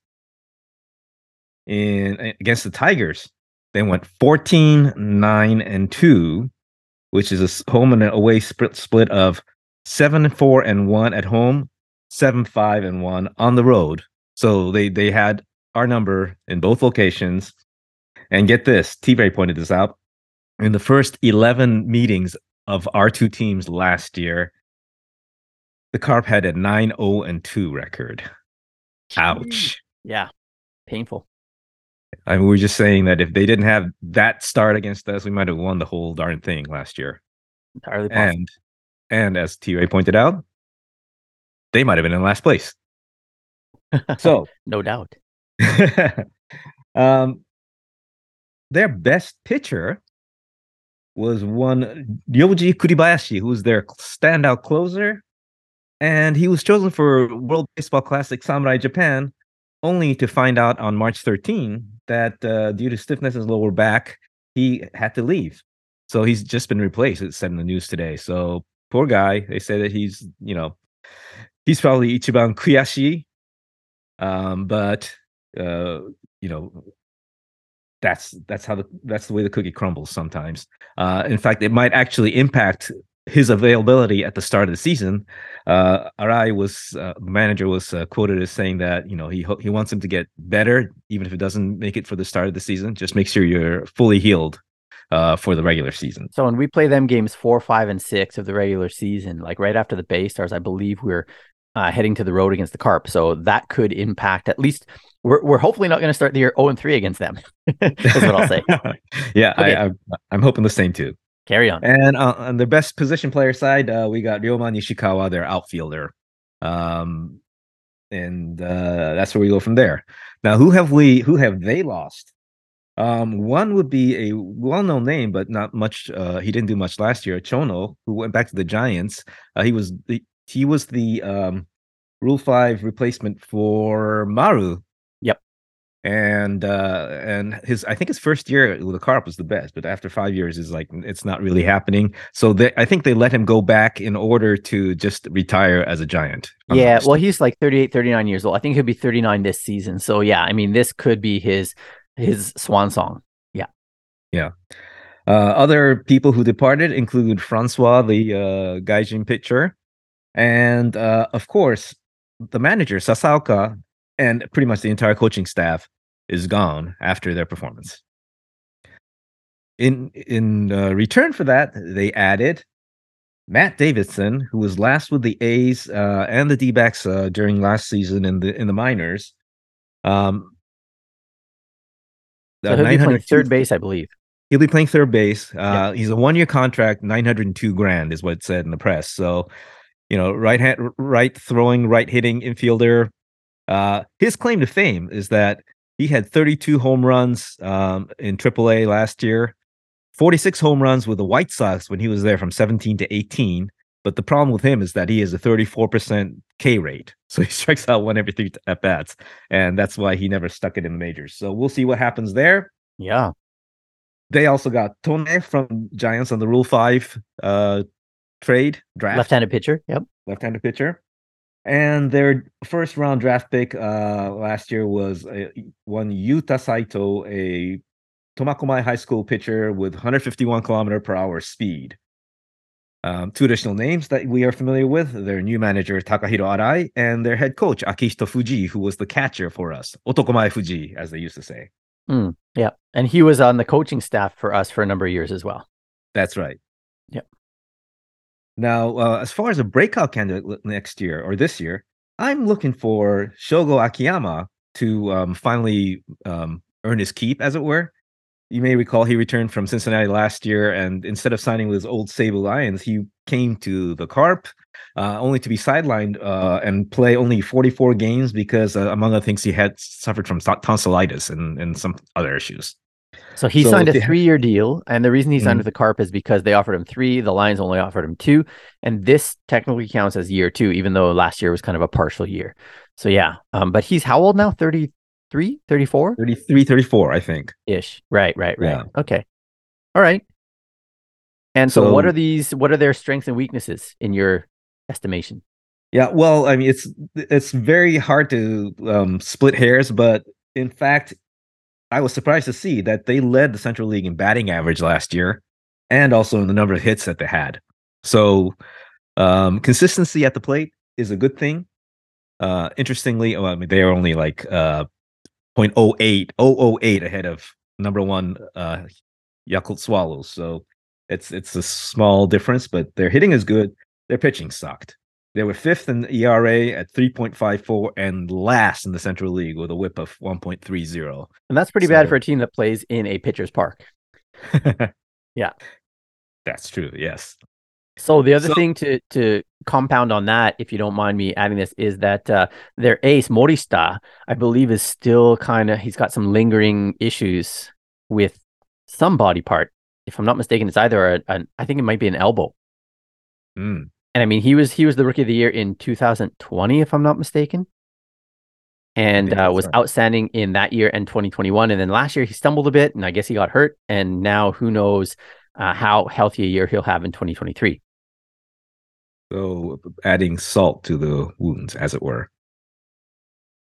In against the Tigers, they went 14, 9, and 2, which is a home and away split split of 7, 4, and 1 at home, 7, 5, and 1 on the road. So they they had our number in both locations. And get this, T Ray pointed this out. In the first 11 meetings of our two teams last year, the Carp had a 9 0 and 2 record. Ouch. yeah, painful. I mean, we were just saying that if they didn't have that start against us, we might have won the whole darn thing last year. Entirely possible. And and as T Ray pointed out, they might have been in last place. So no doubt. um, their best pitcher was one Ryoji Kuribayashi, who was their standout closer, and he was chosen for World Baseball Classic Samurai Japan, only to find out on March 13 that uh, due to stiffness in his lower back, he had to leave. So he's just been replaced. It said in the news today. So poor guy. They say that he's, you know, he's probably Ichiban Kuyashi. Um, but uh, you know, that's that's how the that's the way the cookie crumbles sometimes. Uh, in fact, it might actually impact his availability at the start of the season. Uh, Arai was uh, the manager was uh, quoted as saying that you know he ho- he wants him to get better, even if it doesn't make it for the start of the season. Just make sure you're fully healed uh, for the regular season. So when we play them games four, five, and six of the regular season, like right after the Bay Stars, I believe we're uh, heading to the road against the Carp. So that could impact at least. We're, we're hopefully not going to start the year 0 and 3 against them. That's what I'll say. yeah, Okay. I, I, I'm hoping the same too. Carry on. And uh, on the best position player side, uh, we got Ryoma Nishikawa, their outfielder. Um, and uh, that's where we go from there. Now, who have we? Who have they lost? Um, one would be a well-known name, but not much. Uh, he didn't do much last year. Chono, who went back to the Giants. Uh, he was the he was the um, Rule Five replacement for Maru. Yep. And uh, and his I think his first year with the Carp was the best, but after five years is like it's not really happening. So they, I think they let him go back in order to just retire as a Giant. I'm Yeah, well, he's like 38, 39 years old. I think he'll be 39 this season. So, yeah, I mean, this could be his his swan song. Yeah. Yeah. Uh, other people who departed include Francois, the uh, Gaijin pitcher, and uh, of course, the manager Sasaoka, and pretty much the entire coaching staff is gone after their performance. In in uh, return for that, they added Matt Davidson, who was last with the A's uh, and the D-backs uh, during last season in the in the minors. Um, So he'll be playing third base, I believe. He'll be playing third base. Uh, He's a one year contract, 902 grand is what it said in the press. So, you know, right hand, right throwing, right hitting infielder. Uh, his claim to fame is that he had 32 home runs um, in AAA last year, 46 home runs with the White Sox when he was there from 17 to 18. But the problem with him is that he has a 34% K rate. So he strikes out one every three at bats. And that's why he never stuck it in the majors. So we'll see what happens there Yeah. they also got Tone from Giants on the Rule Five uh, trade draft, Left-handed pitcher. Yep. left-handed pitcher, and their first round draft pick uh, last year was a, one Yuta Saito, a Tomakomai High School pitcher with 151 kilometer per hour speed. Um, two additional names that we are familiar with: their new manager Takahiro Arai and their head coach Akihito Fujii, who was the catcher for us, Otokomai Fujii, as they used to say. Yeah. And he was on the coaching staff for us for a number of years as well. That's right. Yep. Now, uh, as far as a breakout candidate next year or this year, I'm looking for Shogo Akiyama to um, finally um, earn his keep, as it were. You may recall he returned from Cincinnati last year, and instead of signing with his old Seibu Lions, he came to the Carp, uh, only to be sidelined uh, and play only 44 games because, uh, among other things, he had suffered from tonsillitis and, and some other issues. So he So signed a three-year deal, and the reason he signed Mhm. with the Carp is because they offered him three. The Lions only offered him two, and this technically counts as year two, even though last year was kind of a partial year. So yeah, um, but he's how old now? 33, 34 33, 34, I think. ish. Right, right, right. Yeah. Okay, all right. And so, what are these? What are their strengths and weaknesses in your estimation? Yeah, well, I mean, it's it's very hard to um, split hairs, but in fact, I was surprised to see that they led the Central League in batting average last year, and also in the number of hits that they had. So, um, consistency at the plate is a good thing. Uh, interestingly, well, I mean, they are only like uh, 0.08, 008 ahead of number one uh, Yakult Swallows. So it's it's a small difference, but their hitting is good. Their pitching sucked. They were fifth in the ERA at 3.54 and last in the Central League with a whip of 1.30. And that's pretty bad for a team that plays in a pitcher's park. Yeah. That's true. Yes. So the other So- thing to to compound on that, if you don't mind me adding this, is that uh, their ace Morishita, I believe, is still kind of he's got some lingering issues with some body part. If I'm not mistaken, it's either a, an I think it might be an elbow. Mm. And I mean, he was he was the rookie of the year in 2020, if I'm not mistaken, and uh, was outstanding in that year and 2021. And then last year he stumbled a bit, and I guess he got hurt. And now who knows uh, how healthy a year he'll have in 2023. So adding salt to the wounds, as it were.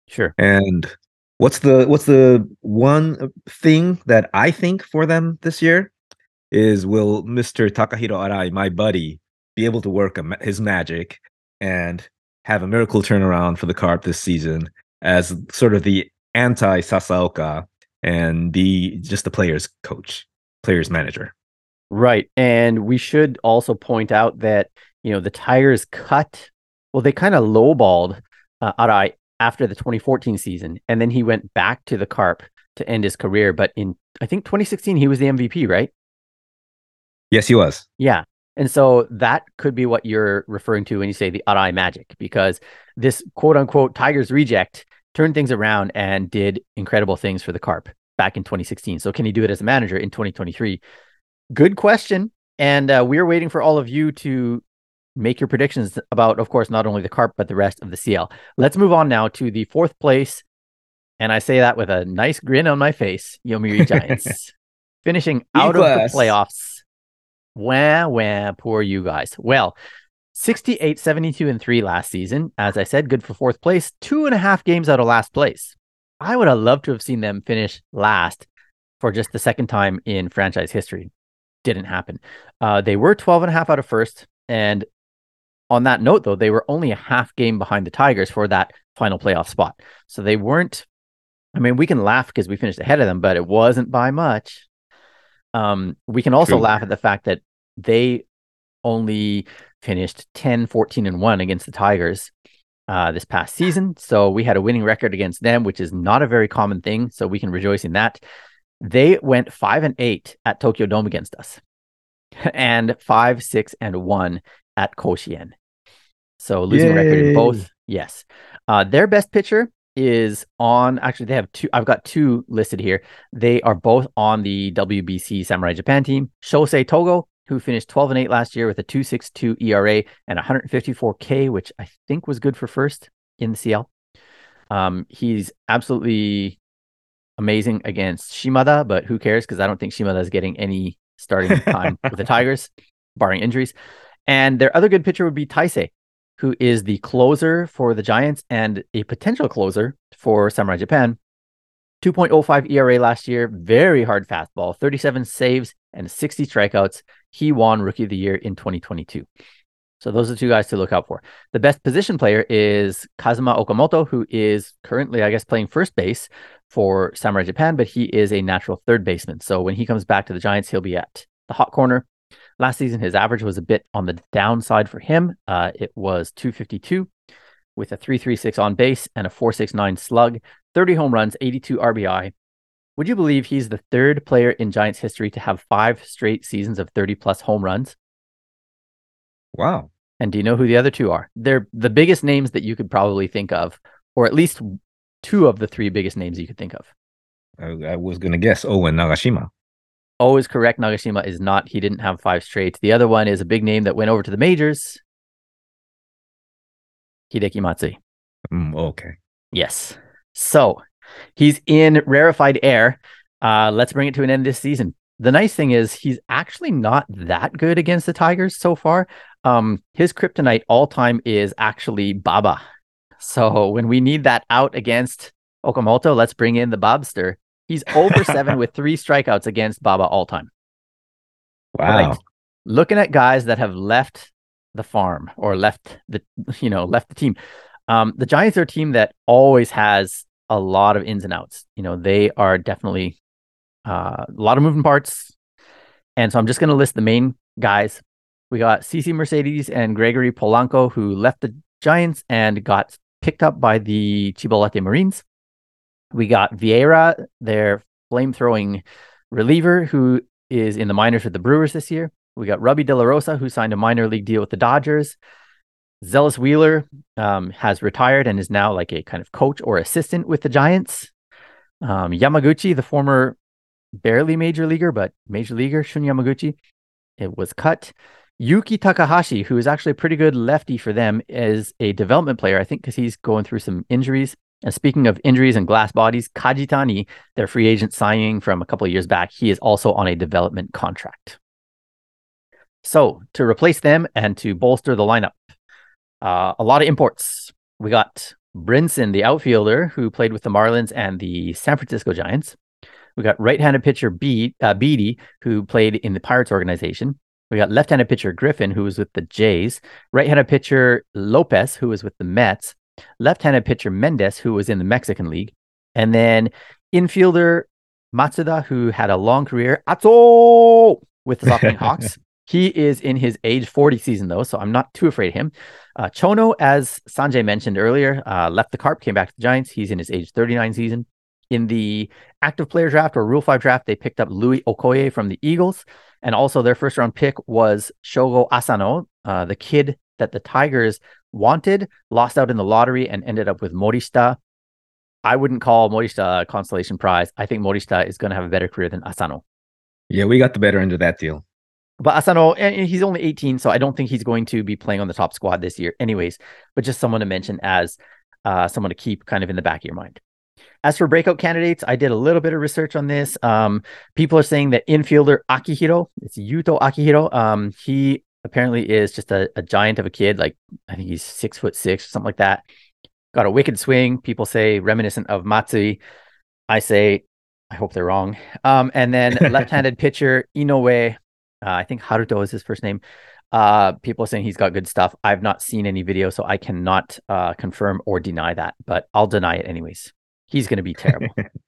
Sure. And what's the what's the one thing that I think for them this year is will Mr. Takahiro Arai, my buddy, be able to work ma- his magic and have a miracle turnaround for the Carp this season as sort of the anti Sasaoka and the just the players coach, players manager. Right. And we should also point out that, you know, the Tigers cut, well, they kind of lowballed uh, Arai after the 2014 season. And then he went back to the Carp to end his career. But in, I think 2016, he was the MVP, right? Yes, he was. Yeah. And so that could be what you're referring to when you say the Arai magic, because this quote unquote Tigers reject turned things around and did incredible things for the Carp back in 2016. So can he do it as a manager in 2023? Good question. And uh, we're waiting for all of you to make your predictions about, of course, not only the Carp, but the rest of the CL. Let's move on now to the fourth place. And I say that with a nice grin on my face, Yomiuri Giants, finishing out of the playoffs. Wah, wah, poor you guys. Well, 68, 72, and 3 last season. As I said, good for fourth place, two and a half games out of last place. I would have loved to have seen them finish last for just the second time in franchise history. Didn't happen. Uh, they were 12 and a half out of first. And on that note, though, they were only a half game behind the Tigers for that final playoff spot. So they weren't, I mean, we can laugh because we finished ahead of them, but it wasn't by much. Um, we can also True. laugh at the fact that they only finished 10, 14, and 1 against the Tigers uh, this past season. So we had a winning record against them, which is not a very common thing. So we can rejoice in that. They went 5 and 8 at Tokyo Dome against us, and 5, 6, and 1 at Koshien. So losing record in both. Yes. Uh, their best pitcher is on actually they have two I've got two listed here. They are both on the WBC Samurai Japan team. Shosei Togo, who finished 12 and 8 last year with a 2.62 ERA and 154K, which I think was good for first in the CL. Um, he's absolutely amazing against Shimada, but who cares? Because I don't think Shimada is getting any starting time with the Tigers, barring injuries. And their other good pitcher would be Taisei, who is the closer for the Giants and a potential closer for Samurai Japan. 2.05 ERA last year, very hard fastball, 37 saves and 60 strikeouts. He won Rookie of the Year in 2022. So those are the two guys to look out for. The best position player is Kazuma Okamoto, who is currently, I guess, playing first base for Samurai Japan, but he is a natural third baseman. So when he comes back to the Giants, he'll be at the hot corner. Last season, his average was a bit on the downside for him. Uh, it was 252 with a 336 on base and a 469 slug, 30 home runs, 82 RBI. Would you believe he's the third player in Giants history to have five straight seasons of 30 plus home runs? Wow. And do you know who the other two are? They're the biggest names that you could probably think of, or at least two of the three biggest names you could think of. I, I was gonna guess Owen Nagashima. Oh, is correct. Nagashima is not. He didn't have five straight. The other one is a big name that went over to the majors. Hideki Matsui. Mm, okay. Yes. So he's in rarefied air. Uh, let's bring it to an end this season. The nice thing is he's actually not that good against the Tigers so far. Um, his kryptonite all time is actually Baba. So when we need that out against Okamoto, let's bring in the Bobster. He's over seven with three strikeouts against Baba all time. Wow. Right. Looking at guys that have left the farm or left the you know left the team. Um, the Giants are a team that always has a lot of ins and outs. You know, they are definitely uh, a lot of moving parts. And so I'm just going to list the main guys. We got CC Mercedes and Gregory Polanco, who left the Giants and got picked up by the Chiba Lotte Marines. We got Vieira, their flame throwing reliever, who is in the minors with the Brewers this year. We got Rubby De La Rosa, who signed a minor league deal with the Dodgers. Zelous Wheeler um, has retired and is now like a kind of coach or assistant with the Giants. Um, Yamaguchi, the former barely major leaguer, but major leaguer, Shun Yamaguchi, it was cut. Yuki Takahashi, who is actually a pretty good lefty for them, is a development player, I think, because he's going through some injuries. And speaking of injuries and glass bodies, Kajitani, their free agent signing from a couple of years back, he is also on a development contract. So to replace them and to bolster the lineup, uh, a lot of imports. We got Brinson, the outfielder who played with the Marlins and the San Francisco Giants. We got right-handed pitcher Be- uh, Beede, who played in the Pirates organization. We got left-handed pitcher Griffin, who was with the Jays. Right-handed pitcher Lopez, who was with the Mets. Left-handed pitcher Mendez, who was in the Mexican League. And then infielder Matsuda, who had a long career. Atso with the SoftBank Hawks. He is in his age 40 season, though, so I'm not too afraid of him. Uh, Chono, as Sanjay mentioned earlier, uh, left the Carp, came back to the Giants. He's in his age 39 season. In the active player draft or Rule 5 draft, they picked up Louis Okoye from the Eagles. And also their first round pick was Shogo Asano, uh, the kid that the Tigers wanted, lost out in the lottery, and ended up with Morishita. I wouldn't call Morishita a consolation prize. I think Morishita is going to have a better career than Asano. Yeah, we got the better end of that deal. But Asano, and he's only 18, so I don't think he's going to be playing on the top squad this year, anyways. But just someone to mention as uh, someone to keep kind of in the back of your mind. As for breakout candidates, I did a little bit of research on this. Um, people are saying that infielder Akihiro, it's Yuto Akihiro, um, he apparently is just a, a giant of a kid. Like I think he's six foot six, something like that. got a wicked swing. People say reminiscent of Matsui. I say, I hope they're wrong. Um, and then left-handed pitcher Inoue. Uh, I think Haruto is his first name. Uh, people are saying he's got good stuff. I've not seen any video, so I cannot uh, confirm or deny that, but I'll deny it anyways. He's going to be terrible.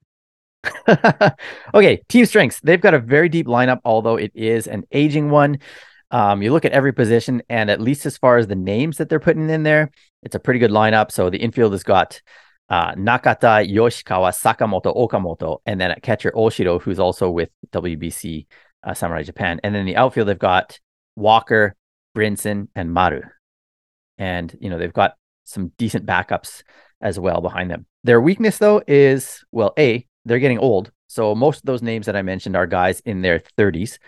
okay, team strengths. They've got a very deep lineup, although it is an aging one. Um, you look at every position, and at least as far as the names that they're putting in there, it's a pretty good lineup. So the infield has got uh, Nakata, Yoshikawa, Sakamoto, Okamoto, and then at catcher Oshiro, who's also with WBC uh, Samurai Japan. And then the outfield, they've got Walker, Brinson, and Maru. And, you know, they've got some decent backups as well behind them. Their weakness, though, is well, A, they're getting old. So most of those names that I mentioned are guys in their 30s.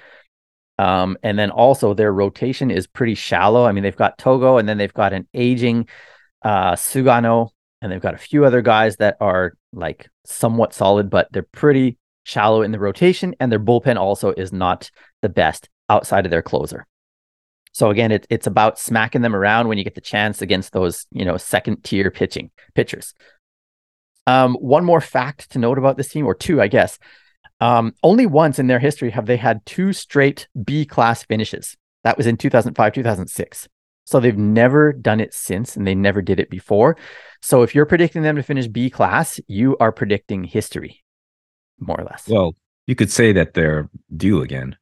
Um, and then also their rotation is pretty shallow. I mean, they've got Togo and then they've got an aging uh, Sugano, and they've got a few other guys that are like somewhat solid, but they're pretty shallow in the rotation. And their bullpen also is not the best outside of their closer. So again, it, it's about smacking them around when you get the chance against those, you know, second tier pitching pitchers. Um, one more fact to note about this team, or two, I guess. Um, only once in their history have they had two straight B class finishes. That was in 2005, 2006. So they've never done it since, and they never did it before. So if you're predicting them to finish B class, you are predicting history, more or less. Well, you could say that they're due again.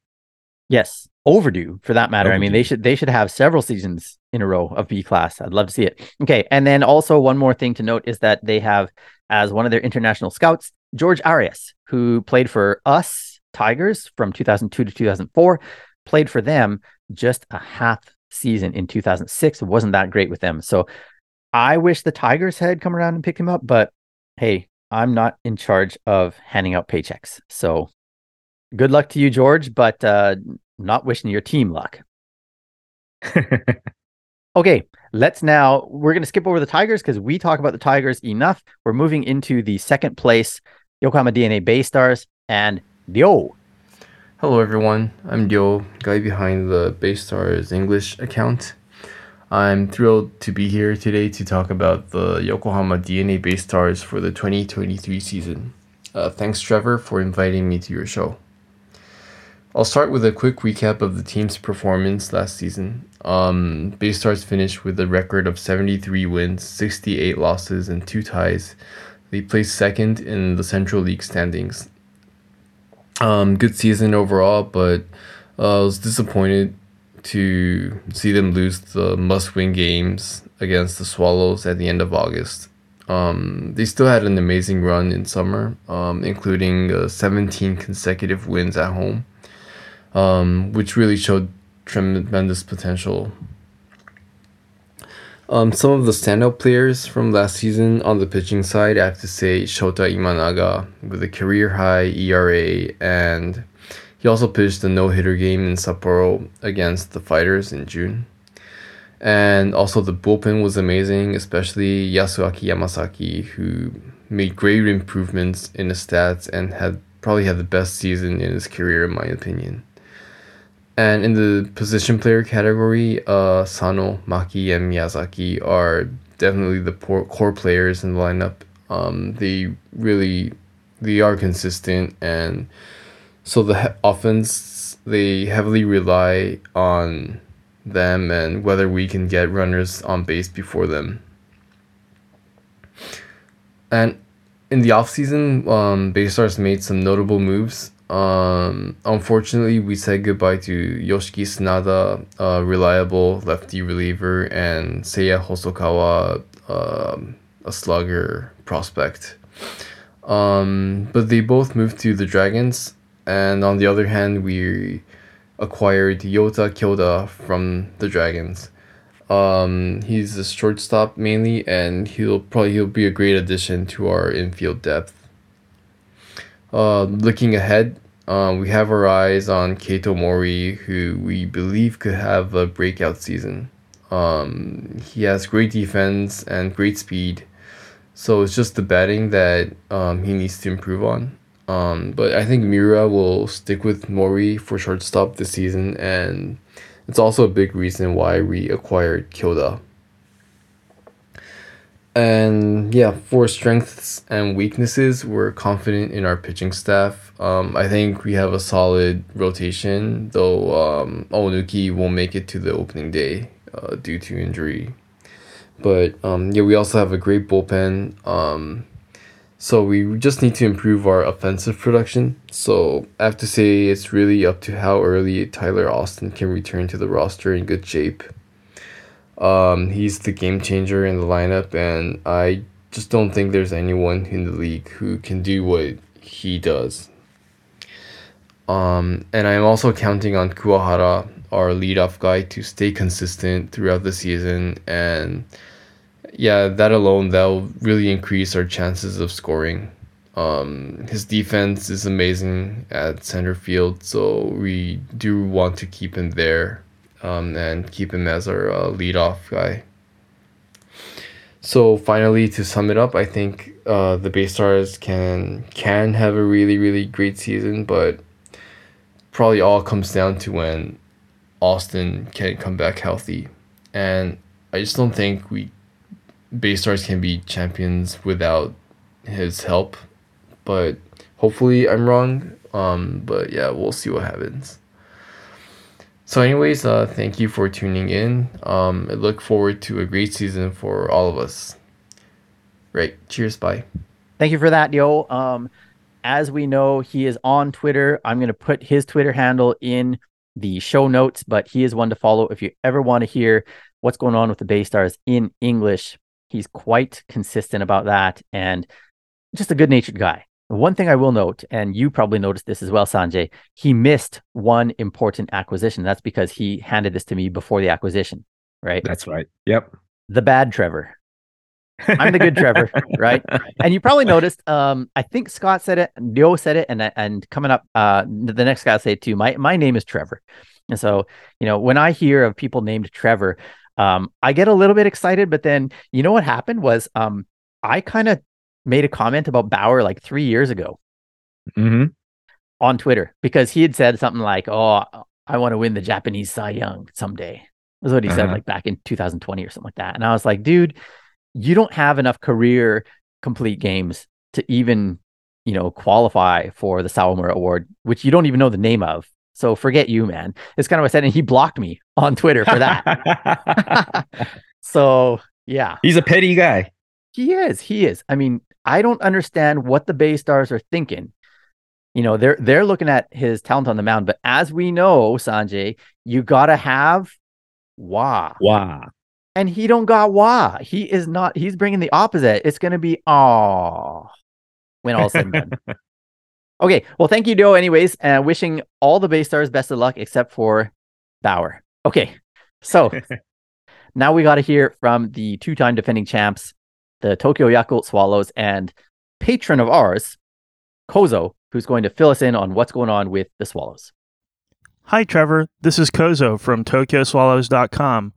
Yes, overdue for that matter. I mean, they should they should have several seasons in a row of B class. I'd love to see it. Okay, and then also one more thing to note is that they have as one of their international scouts George Arias, who played for us Tigers from 2002 to 2004, played for them just a half season in 2006. It wasn't that great with them. So I wish the Tigers had come around and picked him up, but hey, I'm not in charge of handing out paychecks. So good luck to you, George, but uh, not wishing your team luck. Okay, let's now we're going to skip over the Tigers because we talk about the Tigers enough. We're moving into the second place Yokohama DeNA Bay Stars and Ryo. Hello everyone, I'm Dio, guy behind the Bay Stars English account. I'm thrilled to be here today to talk about the Yokohama DeNA Baystars for the 2023 season. Uh, thanks Trevor for inviting me to your show. I'll start with a quick recap of the team's performance last season. Um, Baystars finished with a record of 73 wins, 68 losses, and 2 ties. They placed second in the Central League standings, um, good season overall, but uh, I was disappointed to see them lose the must-win games against the Swallows at the end of August. Um, they still had an amazing run in summer, um, including uh, 17 consecutive wins at home, um, which really showed tremendous potential. Um, some of the standout players from last season on the pitching side, I have to say Shota Imanaga with a career high ERA, and he also pitched a no hitter game in Sapporo against the Fighters in June. And also the bullpen was amazing, especially Yasuaki Yamasaki, who made great improvements in his stats and had probably had the best season in his career, in my opinion. And in the position player category, uh, Sano, Maki, and Miyazaki are definitely the core players in the lineup. Um, they really, they are consistent, and so the he- offense they heavily rely on them and whether we can get runners on base before them. And in the offseason, um, Baystars made some notable moves. Um, unfortunately, we said goodbye to Yoshiki Sunada, a reliable lefty reliever, and Seiya Hosokawa, um, a slugger prospect. Um, but they both moved to the Dragons, and on the other hand, we acquired Yota Kyoda from the Dragons. Um, he's a shortstop mainly, and he'll probably he'll be a great addition to our infield depth. Uh, looking ahead, um, we have our eyes on Keito Mori, who we believe could have a breakout season. Um, he has great defense and great speed, so it's just the batting that um, he needs to improve on. Um, but I think Miura will stick with Mori for shortstop this season, and it's also a big reason why we acquired Kyoda. And yeah, for strengths and weaknesses, we're confident in our pitching staff. Um, I think we have a solid rotation, though um, Onuki won't make it to the opening day uh, due to injury. But um, yeah, we also have a great bullpen. Um, so we just need to improve our offensive production. So I have to say it's really up to how early Tyler Austin can return to the roster in good shape. Um, he's the game changer in the lineup, and I just don't think there's anyone in the league who can do what he does. Um, and I'm also counting on Kuwahara, our leadoff guy, to stay consistent throughout the season. And yeah, that alone, that'll really increase our chances of scoring. Um, his defense is amazing at center field, so we do want to keep him there um, and keep him as our uh, leadoff guy. So finally, to sum it up, I think uh, the Bay Stars can can have a really really great season, but probably all comes down to when Austin can come back healthy, and I just don't think we Bay Stars can be champions without his help. But hopefully I'm wrong. Um, but yeah, we'll see what happens. So, anyways, uh, thank you for tuning in. Um, I look forward to a great season for all of us. Right. Cheers. Bye. Thank you for that, yo. Um, as we know, he is on Twitter. I'm going to put his Twitter handle in the show notes, but he is one to follow if you ever want to hear what's going on with the Bay Stars in English. He's quite consistent about that and just a good natured guy. One thing I will note, and you probably noticed this as well, Sanjay, he missed one important acquisition. That's because he handed this to me before the acquisition, right? That's right. Yep. the bad Trevor. I'm the good Trevor, right? And you probably noticed. Um, I think Scott said it, Leo said it, and and coming up, uh, the next guy will say it too. My my name is Trevor, and so you know when I hear of people named Trevor, um, I get a little bit excited. But then you know what happened was, um, I kind of made a comment about Bauer like three years ago hmm on Twitter because he had said something like, "Oh, I want to win the Japanese Cy Young someday." Was what he said Uh-huh. like back in 2020 or something like that. And I was like, "Dude, you don't have enough career complete games to even, you know, qualify for the Sawamura Award, which you don't even know the name of. So forget you, man." It's kind of what I said, and he blocked me on Twitter for that. so yeah, He's a petty guy. he is. He is. I mean, I don't understand what the Bay Stars are thinking. You know, they're they're looking at his talent on the mound, but as we know, Sanjay, you gotta have wah, Wah. and he don't got wah. He is not. He's bringing the opposite. It's gonna be oh when all said and done. Okay, well, thank you, Joe. Anyways, uh, wishing all the Bay Stars best of luck except for Bauer. Okay, so now we got to hear from the two-time defending champs, the Tokyo Yakult Swallows, and patron of ours, Kozo, who's going to fill us in on what's going on with the Swallows. Hi, Trevor. This is Kozo from TokyoSwallows.com.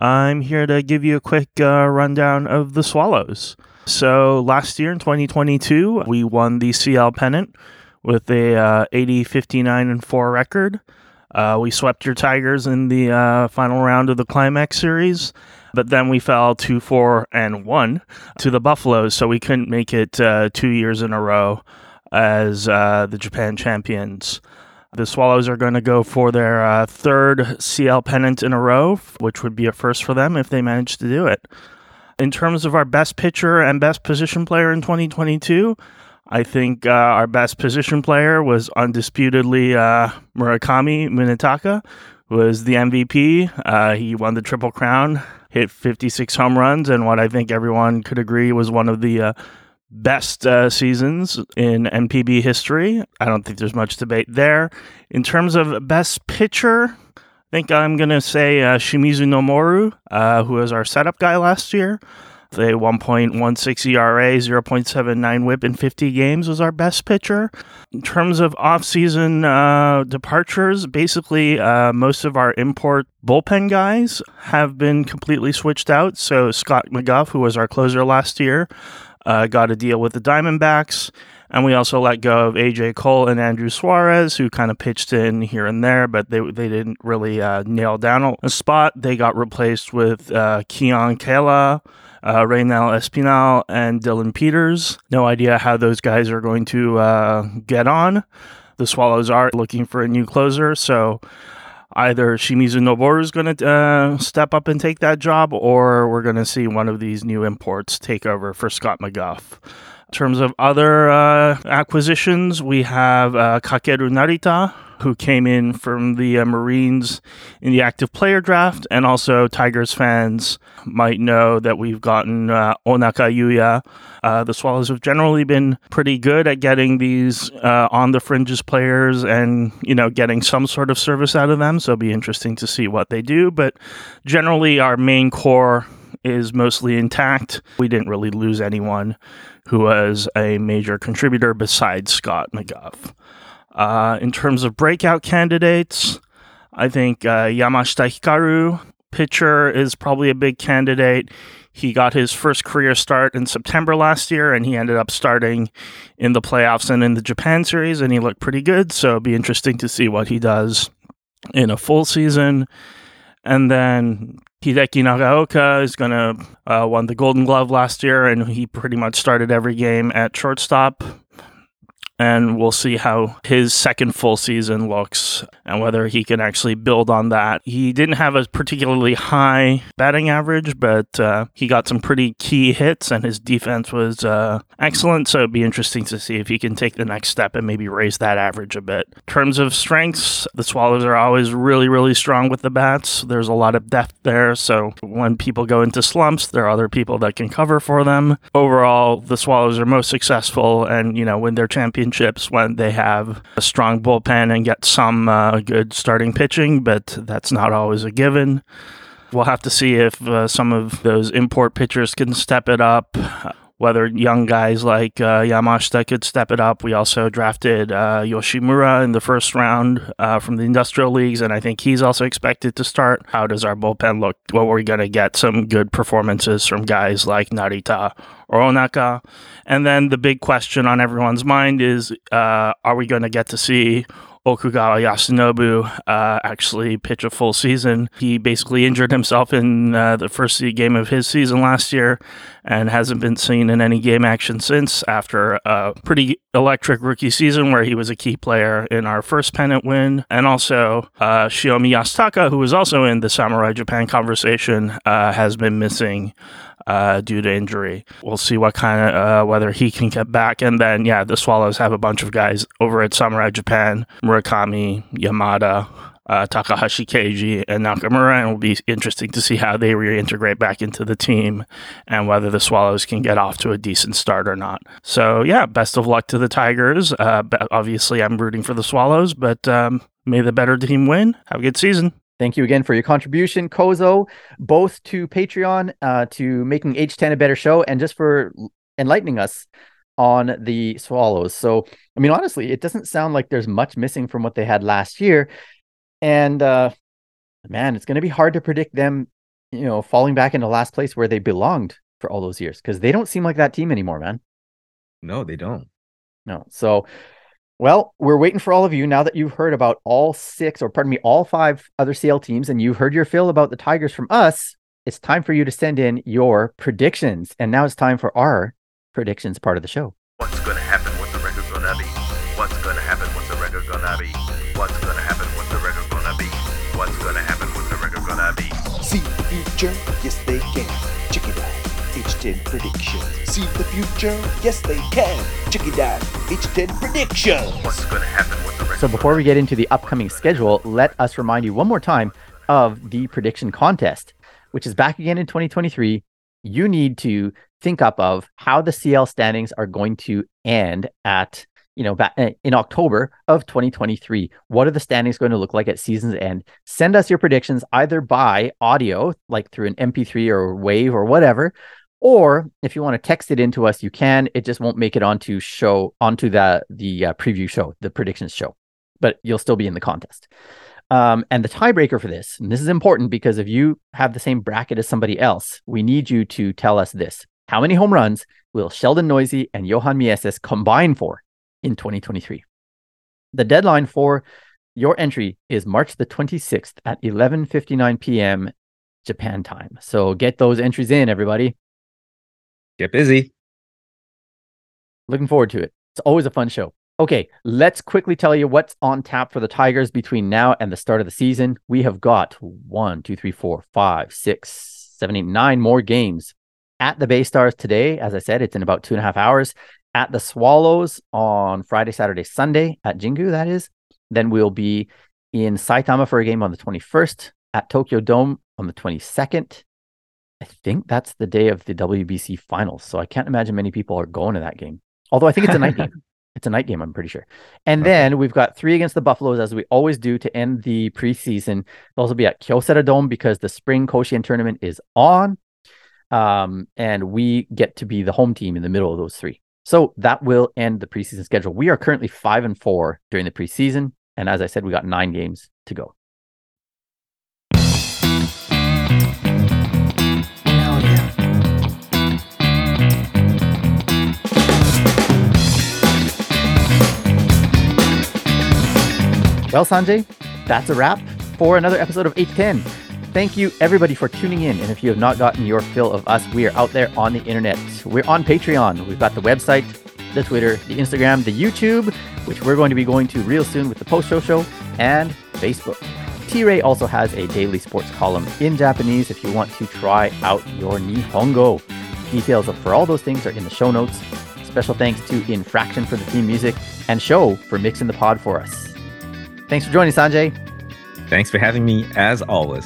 I'm here to give you a quick uh, rundown of the Swallows. So, last year in 2022, we won the CL pennant with a uh, 80, 59, and 4 record. Uh, we swept your Tigers in the uh, final round of the Climax Series, but then we fell 2 4 and 1 to the Buffaloes, so we couldn't make it uh, two years in a row as uh, the Japan champions. The Swallows are going to go for their uh, third CL pennant in a row, which would be a first for them if they manage to do it. In terms of our best pitcher and best position player in 2022, I think uh, our best position player was undisputedly uh, Murakami Munetaka, who was the MVP. Uh, he won the Triple Crown, hit 56 home runs, and what I think everyone could agree was one of the uh, best uh, seasons in NPB history. I don't think there's much debate there. In terms of best pitcher, I think I'm going to say uh, Shimizu Noboru, who was our setup guy last year. The 1.16 ERA, 0.79 whip in 50 games was our best pitcher. In terms of offseason uh, departures, basically uh, most of our import bullpen guys have been completely switched out. So Scott McGough, who was our closer last year, uh, got a deal with the Diamondbacks. And we also let go of AJ Cole and Andrew Suarez, who kind of pitched in here and there, but they, they didn't really uh, nail down a spot. They got replaced with uh, Keon Kela, uh, Reynel Espinal, and Dylan Peters. No idea how those guys are going to uh, get on. The Swallows are looking for a new closer, so either Shimizu Noboru is going to uh, step up and take that job, or we're going to see one of these new imports take over for Scott McGough. In terms of other uh, acquisitions, we have uh, Kakeru Narita, who came in from the uh, Marines in the active player draft, and also Tigers fans might know that we've gotten uh, Onaka Yuya. Uh, the Swallows have generally been pretty good at getting these uh, on the fringes players and you know getting some sort of service out of them. So it'll be interesting to see what they do. But generally, our main core is mostly intact. We didn't really lose anyone who was a major contributor besides Scott McGough. Uh, in terms of breakout candidates, I think uh, Yamashita Hikaru, pitcher, is probably a big candidate. He got his first career start in September last year, and he ended up starting in the playoffs and in the Japan series, and he looked pretty good. So it'll be interesting to see what he does in a full season. And then Hideki Nagaoka is going to uh, won the Golden Glove last year, and he pretty much started every game at shortstop. And we'll see how his second full season looks and whether he can actually build on that. He didn't have a particularly high batting average, but uh, he got some pretty key hits, and his defense was uh, excellent. So it'd be interesting to see if he can take the next step and maybe raise that average a bit. In terms of strengths, the Swallows are always really, really strong with the bats. There's a lot of depth there. So when people go into slumps, there are other people that can cover for them. Overall, the Swallows are most successful and, you know when they're their championships when they have a strong bullpen and get some uh, good starting pitching, but that's not always a given. We'll have to see if uh, some of those import pitchers can step it up. Whether young guys like uh, Yamashita could step it up. We also drafted uh, Yoshimura in the first round uh, from the industrial leagues, and I think he's also expected to start. How does our bullpen look? Well, we're going to get some good performances from guys like Narita or Onaka. And then the big question on everyone's mind is uh, are we going to get to see Okugawa Yasunobu uh, actually pitch a full season. He basically injured himself in uh, the first game of his season last year and hasn't been seen in any game action since after a pretty electric rookie season where he was a key player in our first pennant win. And also, uh, Shiomi Yasutaka, who was also in the Samurai Japan conversation, uh, has been missing uh, due to injury. We'll see what kind of uh, whether he can get back. And then, yeah, the Swallows have a bunch of guys over at Samurai Japan: Murakami, Yamada. Uh, Takahashi Keiji and Nakamura, and it'll be interesting to see how they reintegrate back into the team and whether the Swallows can get off to a decent start or not. So, yeah, best of luck to the Tigers. Uh, obviously, I'm rooting for the Swallows, but um, may the better team win. Have a good season. Thank you again for your contribution, Kozo, both to Patreon, uh, to making H10 a better show, and just for enlightening us on the Swallows. So, I mean, honestly, it doesn't sound like there's much missing from what they had last year. And uh, man, it's going to be hard to predict them, you know, falling back into last place where they belonged for all those years because they don't seem like that team anymore, man. No, they don't. No. So, well, we're waiting for all of you now that you've heard about all six, or pardon me, all five other CL teams, and you've heard your fill about the Tigers from us. It's time for you to send in your predictions. And now it's time for our predictions part of the show. What's gonna happen? What's the record gonna be? What's gonna happen? What's the record gonna be? What's gonna happen? What's the record gonna be? What's gonna happen? What's the record gonna be? See the future? Yes, they can. Check it out. H10 predictions. See the future? Yes, they can. Check it out. H10 predictions. What's gonna happen? What's the So before we get into the upcoming schedule, let us remind you one more time of the prediction contest, which is back again in 2023. You need to think up of how the CL standings are going to end at you know back eh, in October of 2023. What are the standings going to look like at season's end? Send us your predictions either by audio, like through an MP3 or Wave or whatever, or if you want to text it into us, you can. It just won't make it onto show onto the the uh, preview show, the predictions show, but you'll still be in the contest. Um, and the tiebreaker for this, and this is important because if you have the same bracket as somebody else, we need you to tell us this: How many home runs will Sheldon Neuse and Johan Mieses combine for in 2023? The deadline for your entry is March the 26th at 11:59 p.m. Japan time. So get those entries in, everybody. Get busy. Looking forward to it. It's always a fun show. Okay, let's quickly tell you what's on tap for the Tigers between now and the start of the season. We have got one, two, three, four, five, six, seven, eight, nine more games at the Bay Stars today. As I said, it's in about two and a half hours. At the Swallows on Friday, Saturday, Sunday at Jingu, that is. Then we'll be in Saitama for a game on the 21st, at Tokyo Dome on the 22nd. I think that's the day of the WBC finals. So I can't imagine many people are going to that game. Although I think it's a night game. It's a night game, I'm pretty sure. And Okay. then we've got three against the Buffaloes, as we always do to end the preseason. It'll also be at Kyocera Dome because the spring Koshien tournament is on. Um, and we get to be the home team in the middle of those three. So that will end the preseason schedule. We are currently five and four during the preseason. And as I said, we got nine games to go. Well, Sanjay, that's a wrap for another episode of 810. Thank you, everybody, for tuning in. And if you have not gotten your fill of us, we are out there on the internet. We're on Patreon. We've got the website, the Twitter, the Instagram, the YouTube, which we're going to be going to real soon with the post show show, and Facebook. T Ray also has a daily sports column in Japanese if you want to try out your Nihongo. Details for all those things are in the show notes. Special thanks to Infraction for the theme music and Show for mixing the pod for us. Thanks for joining, Sanjay. Thanks for having me, as always.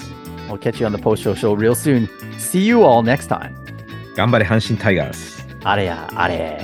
I'll catch you on the post show show real soon. See you all next time. 頑張れ阪神タイガース。あれや、あれ。